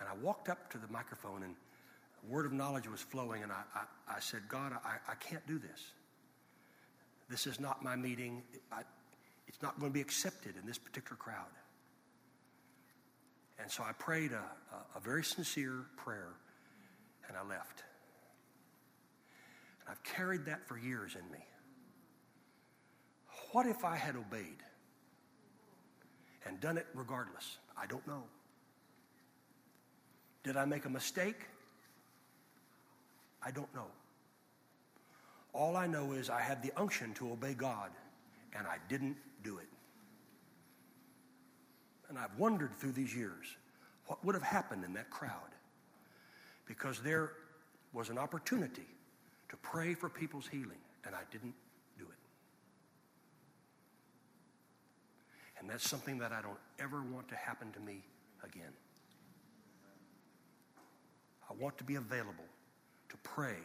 And I walked up to the microphone, and a word of knowledge was flowing. And I, I, I said, God, I, I can't do this. This is not my meeting. I, it's not going to be accepted in this particular crowd. And so I prayed a, a, a very sincere prayer, and I left. And I've carried that for years in me. What if I had obeyed and done it regardless? I don't know. Did I make a mistake? I don't know. All I know is I had the unction to obey God, and I didn't do it. And I've wondered through these years what would have happened in that crowd because there was an opportunity to pray for people's healing, and I didn't do it. And that's something that I don't ever want to happen to me again. I want to be available to pray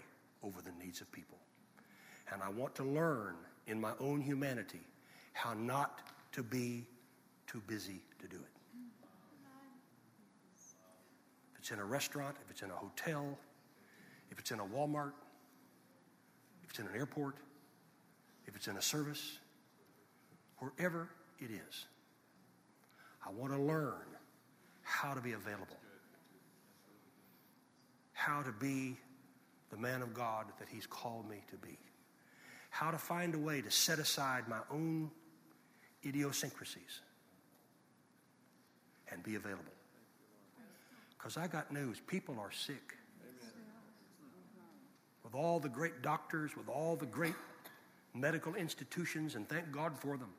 over the needs of people. And I want to learn in my own humanity how not to be too busy to do it. If it's in a restaurant, if it's in a hotel, if it's in a Walmart, if it's in an airport, if it's in a service, wherever it is, I want to learn how to be available how to be the man of God that He's called me to be, how to find a way to set aside my own idiosyncrasies and be available. Because I got news people are sick. With all the great doctors, with all the great medical institutions, and thank God for them,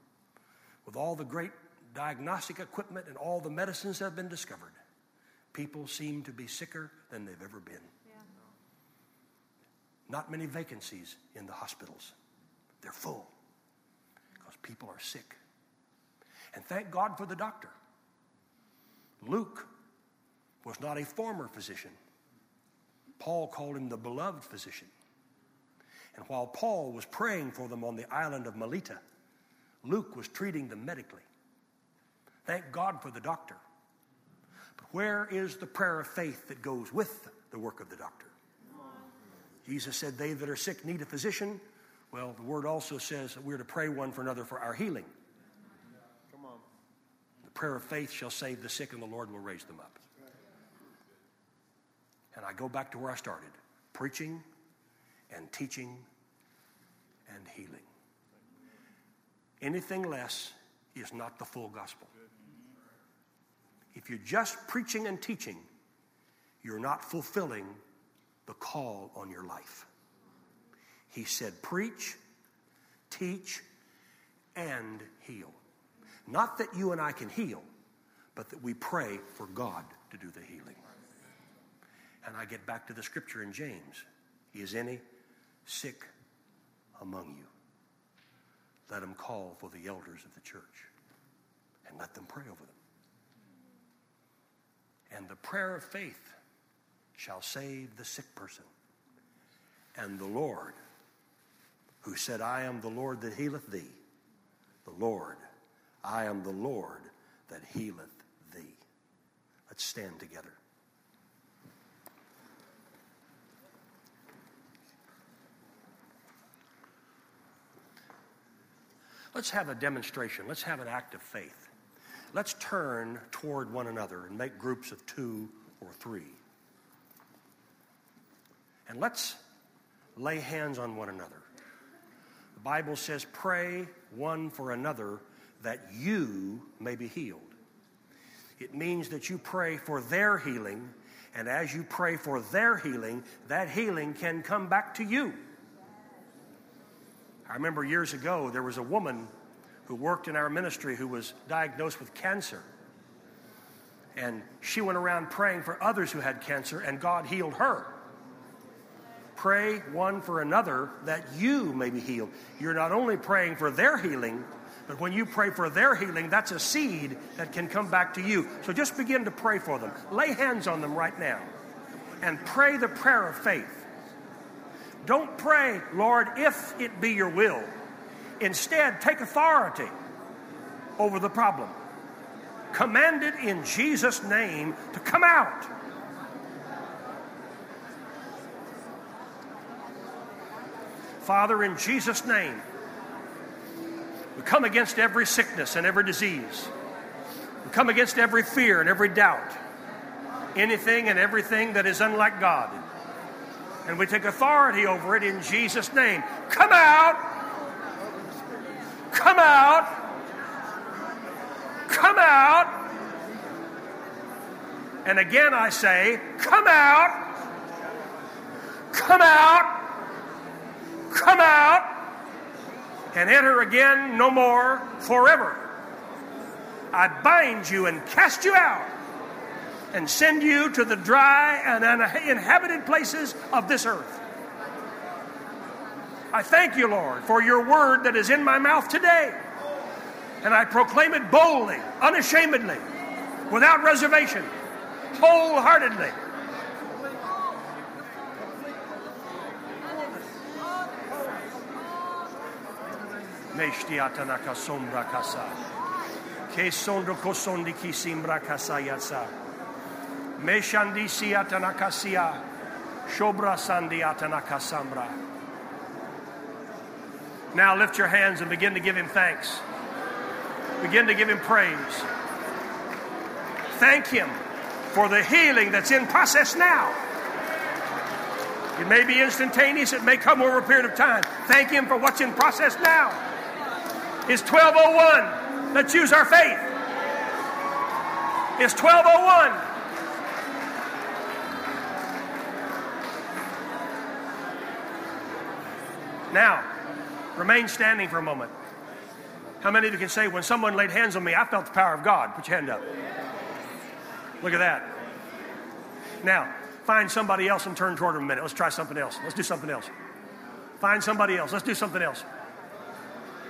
with all the great diagnostic equipment and all the medicines that have been discovered people seem to be sicker than they've ever been. Yeah. Not many vacancies in the hospitals. They're full because people are sick. And thank God for the doctor. Luke was not a former physician. Paul called him the beloved physician. And while Paul was praying for them on the island of Melita, Luke was treating them medically. Thank God for the doctor. But where is the prayer of faith that goes with the work of the doctor? Jesus said, They that are sick need a physician. Well, the word also says that we're to pray one for another for our healing. Come on. The prayer of faith shall save the sick, and the Lord will raise them up. And I go back to where I started preaching and teaching and healing. Anything less is not the full gospel. If you're just preaching and teaching, you're not fulfilling the call on your life. He said, Preach teach, and heal. Not that you and I can heal, but that we pray for God to do the healing. And I get back to the scripture in James Is any sick among you? Let him call for the elders of the church and let them pray over them. And the prayer of faith shall save the sick person. And the Lord, who said, I am the Lord that healeth thee, the Lord, I am the Lord that healeth thee. Let's stand together. Let's have a demonstration. Let's have an act of faith. Let's turn toward one another and make groups of two or three. And let's lay hands on one another. Bible says, pray one for another that you may be healed. It means that you pray for their healing, and as you pray for their healing, that healing can come back to you. I remember years ago, there was a woman who worked in our ministry who was diagnosed with cancer. And she went around praying for others who had cancer, and God healed her. Pray one for another that you may be healed. You're not only praying for their healing, but when you pray for their healing, that's a seed that can come back to you. So just begin to pray for them. Lay hands on them right now and pray the prayer of faith. Don't pray, Lord, if it be your will. Instead, take authority over the problem. Command it in Jesus' name to come out. Father, in Jesus' name, we come against every sickness and every disease. We come against every fear and every doubt. Anything and everything that is unlike God. And we take authority over it in Jesus' name. Come out! Come out! Come out! And again I say, come out! Come out! Come out! And enter again no more forever. I bind you and cast you out and send you to the dry and uninhabited places of this earth. I thank you, Lord, for your word that is in my mouth today. And I proclaim it boldly, unashamedly, without reservation, wholeheartedly. Meshtiatanaka sombra kasa. Ke sondo kosondi kisimbra kasa yatsa. Meshandi siatanakasia. Shobra sandi atanakasambra. Now lift your hands and begin to give him thanks. Begin to give him praise. Thank him for the healing that's in process now. It may be instantaneous, it may come over a period of time. Thank him for what's in process now. It's 1201. Let's use our faith. It's 1201. Now, remain standing for a moment. How many of you can say, when someone laid hands on me, I felt the power of God? Put your hand up. Look at that. Now, find somebody else and turn toward them a minute. Let's try something else. Let's do something else. Find somebody else. Let's do something else.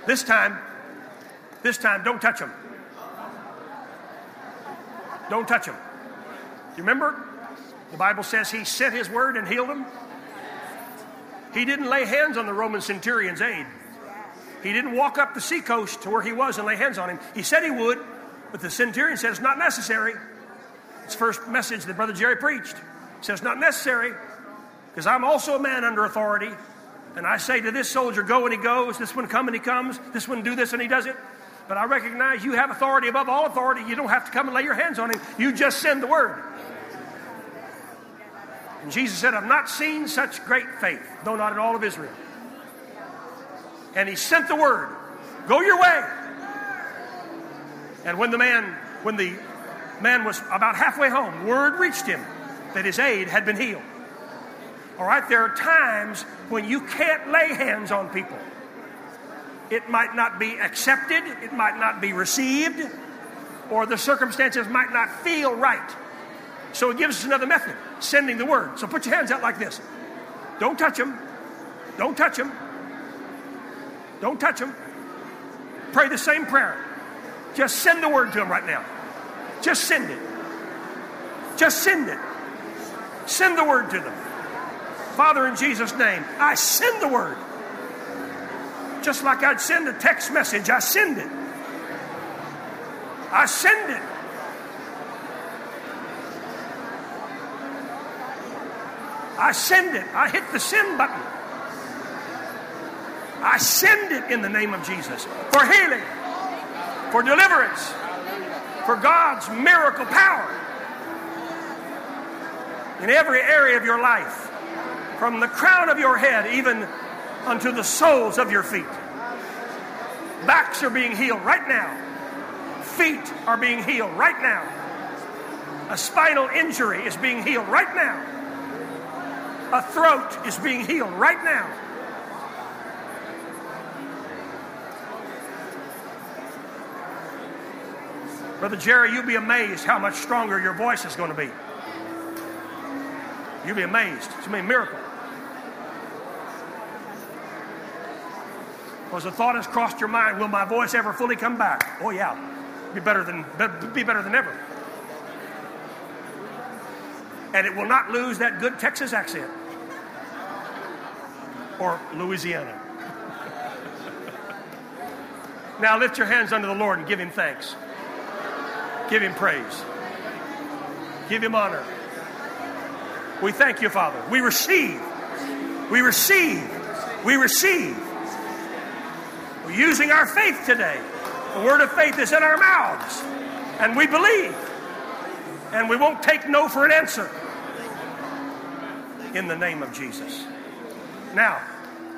This time, this time, don't touch them. Don't touch them. You remember? The Bible says he sent his word and healed them. He didn't lay hands on the Roman centurion's aide. He didn't walk up the seacoast to where he was and lay hands on him. He said he would, but the centurion said it's not necessary. It's first message that Brother Jerry preached. He it's not necessary because I'm also a man under authority. And I say to this soldier, go and he goes. This one come and he comes. This one do this and he does it. But I recognize you have authority above all authority. You don't have to come and lay your hands on him. You just send the word. And Jesus said, I've not seen such great faith, though not in all of Israel. And he sent the word, go your way. And when the man, when the man was about halfway home, word reached him that his aide had been healed. All right, there are times when you can't lay hands on people. it might not be accepted, it might not be received, or the circumstances might not feel right. So it gives us another method sending the word. So put your hands out like this. Don't touch them. Don't touch them. Don't touch them. Pray the same prayer. Just send the word to them right now. Just send it. Just send it. Send the word to them. Father, in Jesus' name, I send the word. Just like I'd send a text message, I send it. I send it. I send it. I hit the send button. I send it in the name of Jesus for healing, for deliverance, for God's miracle power in every area of your life, from the crown of your head even unto the soles of your feet. Backs are being healed right now. Feet are being healed right now. A spinal injury is being healed right now. A throat is being healed right now. Brother Jerry, you'll be amazed how much stronger your voice is going to be. You'll be amazed. It's going to be a miracle. Because the thought has crossed your mind, will my voice ever fully come back? Oh yeah, be better than be better than ever. And it will not lose that good Texas accent or Louisiana. now lift your hands unto the Lord and give him thanks. Give him praise. Give him honor. We thank you, Father. We receive. We receive. We receive. We're using our faith today. The word of faith is in our mouths. And we believe. And we won't take no for an answer. In the name of Jesus. Now,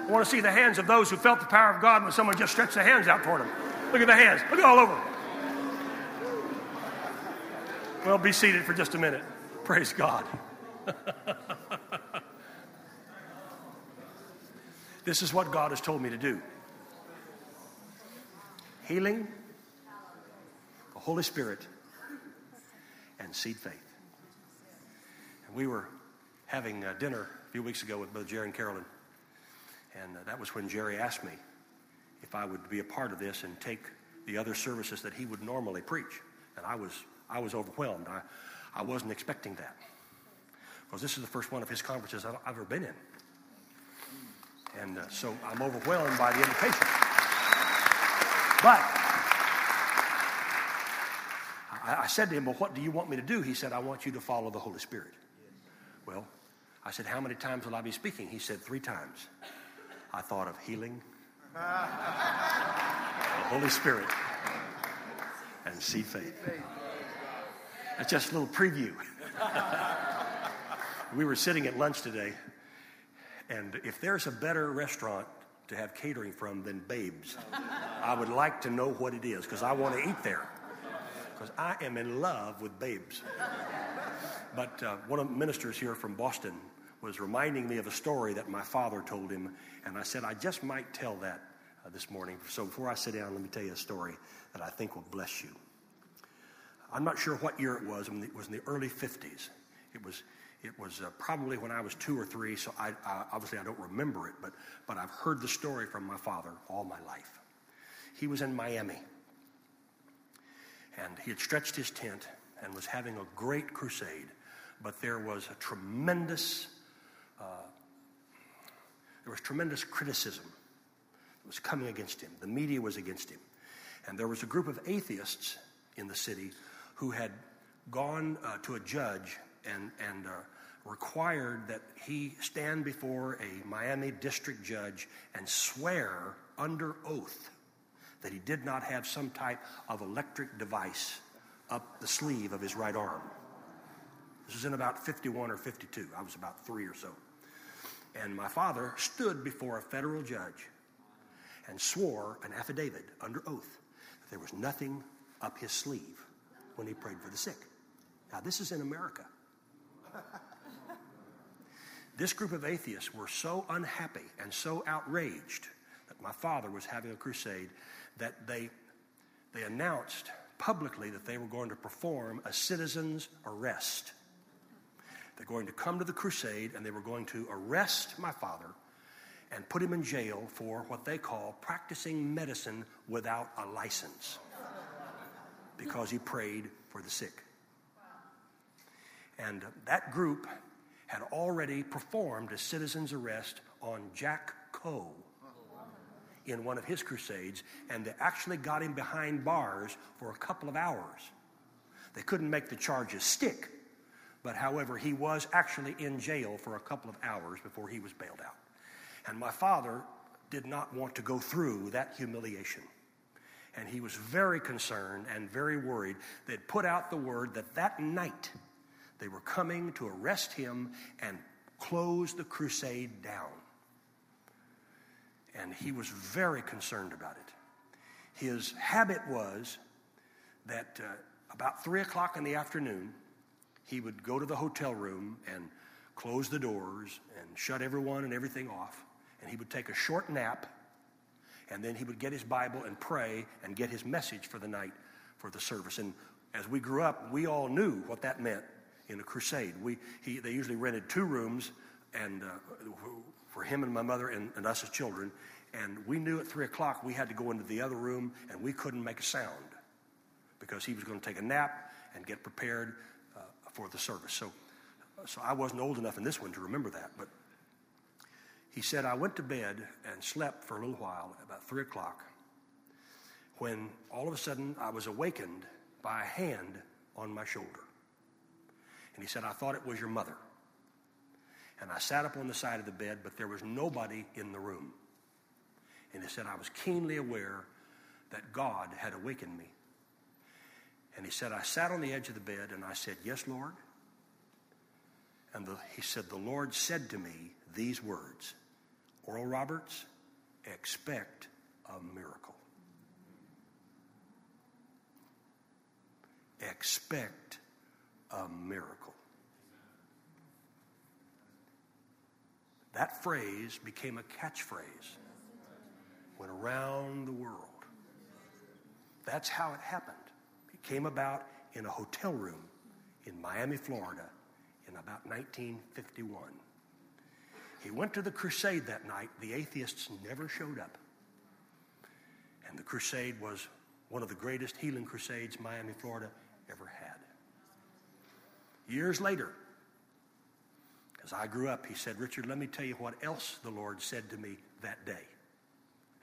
I want to see the hands of those who felt the power of God when someone just stretched their hands out toward them. Look at the hands. Look all over. Well, be seated for just a minute. Praise God. this is what God has told me to do healing, the Holy Spirit, and seed faith. And we were having dinner a few weeks ago with both Jerry and Carolyn. And uh, that was when Jerry asked me if I would be a part of this and take the other services that he would normally preach. And I was, I was overwhelmed. I, I wasn't expecting that. Because this is the first one of his conferences I've, I've ever been in. And uh, so I'm overwhelmed by the invitation. But I, I said to him, Well, what do you want me to do? He said, I want you to follow the Holy Spirit. Well, I said, How many times will I be speaking? He said, Three times. I thought of healing, the Holy Spirit, and seed faith. That's just a little preview. we were sitting at lunch today, and if there's a better restaurant to have catering from than Babes, I would like to know what it is because I want to eat there. Because I am in love with Babes. But uh, one of the ministers here from Boston was reminding me of a story that my father told him, and I said, I just might tell that uh, this morning. So before I sit down, let me tell you a story that I think will bless you. I'm not sure what year it was. It was in the early 50s. It was, it was uh, probably when I was two or three, so I, I, obviously I don't remember it, but, but I've heard the story from my father all my life. He was in Miami, and he had stretched his tent and was having a great crusade, but there was a tremendous uh, there was tremendous criticism that was coming against him. The media was against him. And there was a group of atheists in the city who had gone uh, to a judge and, and uh, required that he stand before a Miami district judge and swear under oath that he did not have some type of electric device up the sleeve of his right arm. This was in about 51 or 52. I was about three or so. And my father stood before a federal judge and swore an affidavit under oath that there was nothing up his sleeve when he prayed for the sick. Now, this is in America. This group of atheists were so unhappy and so outraged that my father was having a crusade, that they, they announced publicly that they were going to perform a citizen's arrest. They're going to come to the crusade and they were going to arrest my father and put him in jail for what they call practicing medicine without a license because he prayed for the sick. And that group had already performed a citizen's arrest on Jack Coe in one of his crusades, and they actually got him behind bars for a couple of hours. They couldn't make the charges stick, but however, he was actually in jail for a couple of hours before he was bailed out. And my father did not want to go through that humiliation. And he was very concerned and very worried. They'd put out the word that that night they were coming to arrest him and close the crusade down. And he was very concerned about it. His habit was that uh, about three o'clock in the afternoon, he would go to the hotel room and close the doors and shut everyone and everything off. And he would take a short nap, and then he would get his Bible and pray and get his message for the night for the service. And as we grew up, we all knew what that meant in a crusade. We, he, they usually rented two rooms and, uh, for him and my mother and, and us as children. And we knew at 3 o'clock we had to go into the other room and we couldn't make a sound because he was going to take a nap and get prepared uh, for the service. So, so I wasn't old enough in this one to remember that. But he said, I went to bed and slept for a little while, about 3 o'clock, when all of a sudden I was awakened by a hand on my shoulder. And he said, I thought it was your mother. And I sat up on the side of the bed, but there was nobody in the room. And he said, I was keenly aware that God had awakened me. And he said, I sat on the edge of the bed and I said, Yes, Lord. And the, he said, The Lord said to me these words Oral Roberts, expect a miracle. Expect a miracle. That phrase became a catchphrase, went around the world. That's how it happened. It came about in a hotel room in Miami, Florida, in about 1951. He went to the crusade that night. The atheists never showed up. And the crusade was one of the greatest healing crusades Miami, Florida ever had. Years later, as I grew up, he said, Richard, let me tell you what else the Lord said to me that day.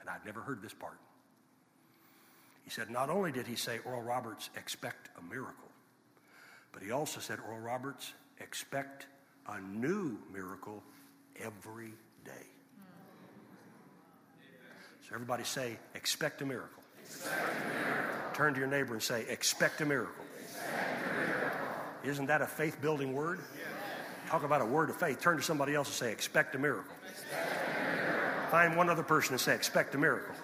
And I'd never heard this part. He said, not only did he say, Oral Roberts, expect a miracle, but he also said, Oral Roberts, expect a new miracle every day. So everybody say, expect a miracle. Expect a miracle. Turn to your neighbor and say, expect a miracle. Isn't that a faith building word? Talk about a word of faith. Turn to somebody else and say, expect a miracle. Find one other person and say, expect a miracle.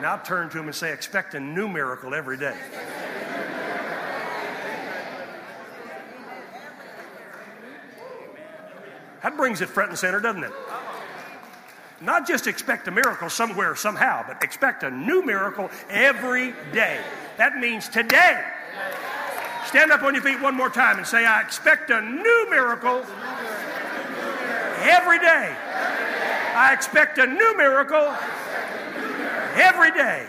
Now turn to him and say, expect a new miracle every day. That brings it front and center, doesn't it? Not just expect a miracle somewhere, somehow, but expect a new miracle every day. That means today. Stand up on your feet one more time and say, I expect a new miracle every day. I expect a new miracle every day.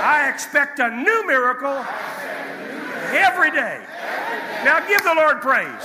I expect a new miracle every day. Now give the Lord praise.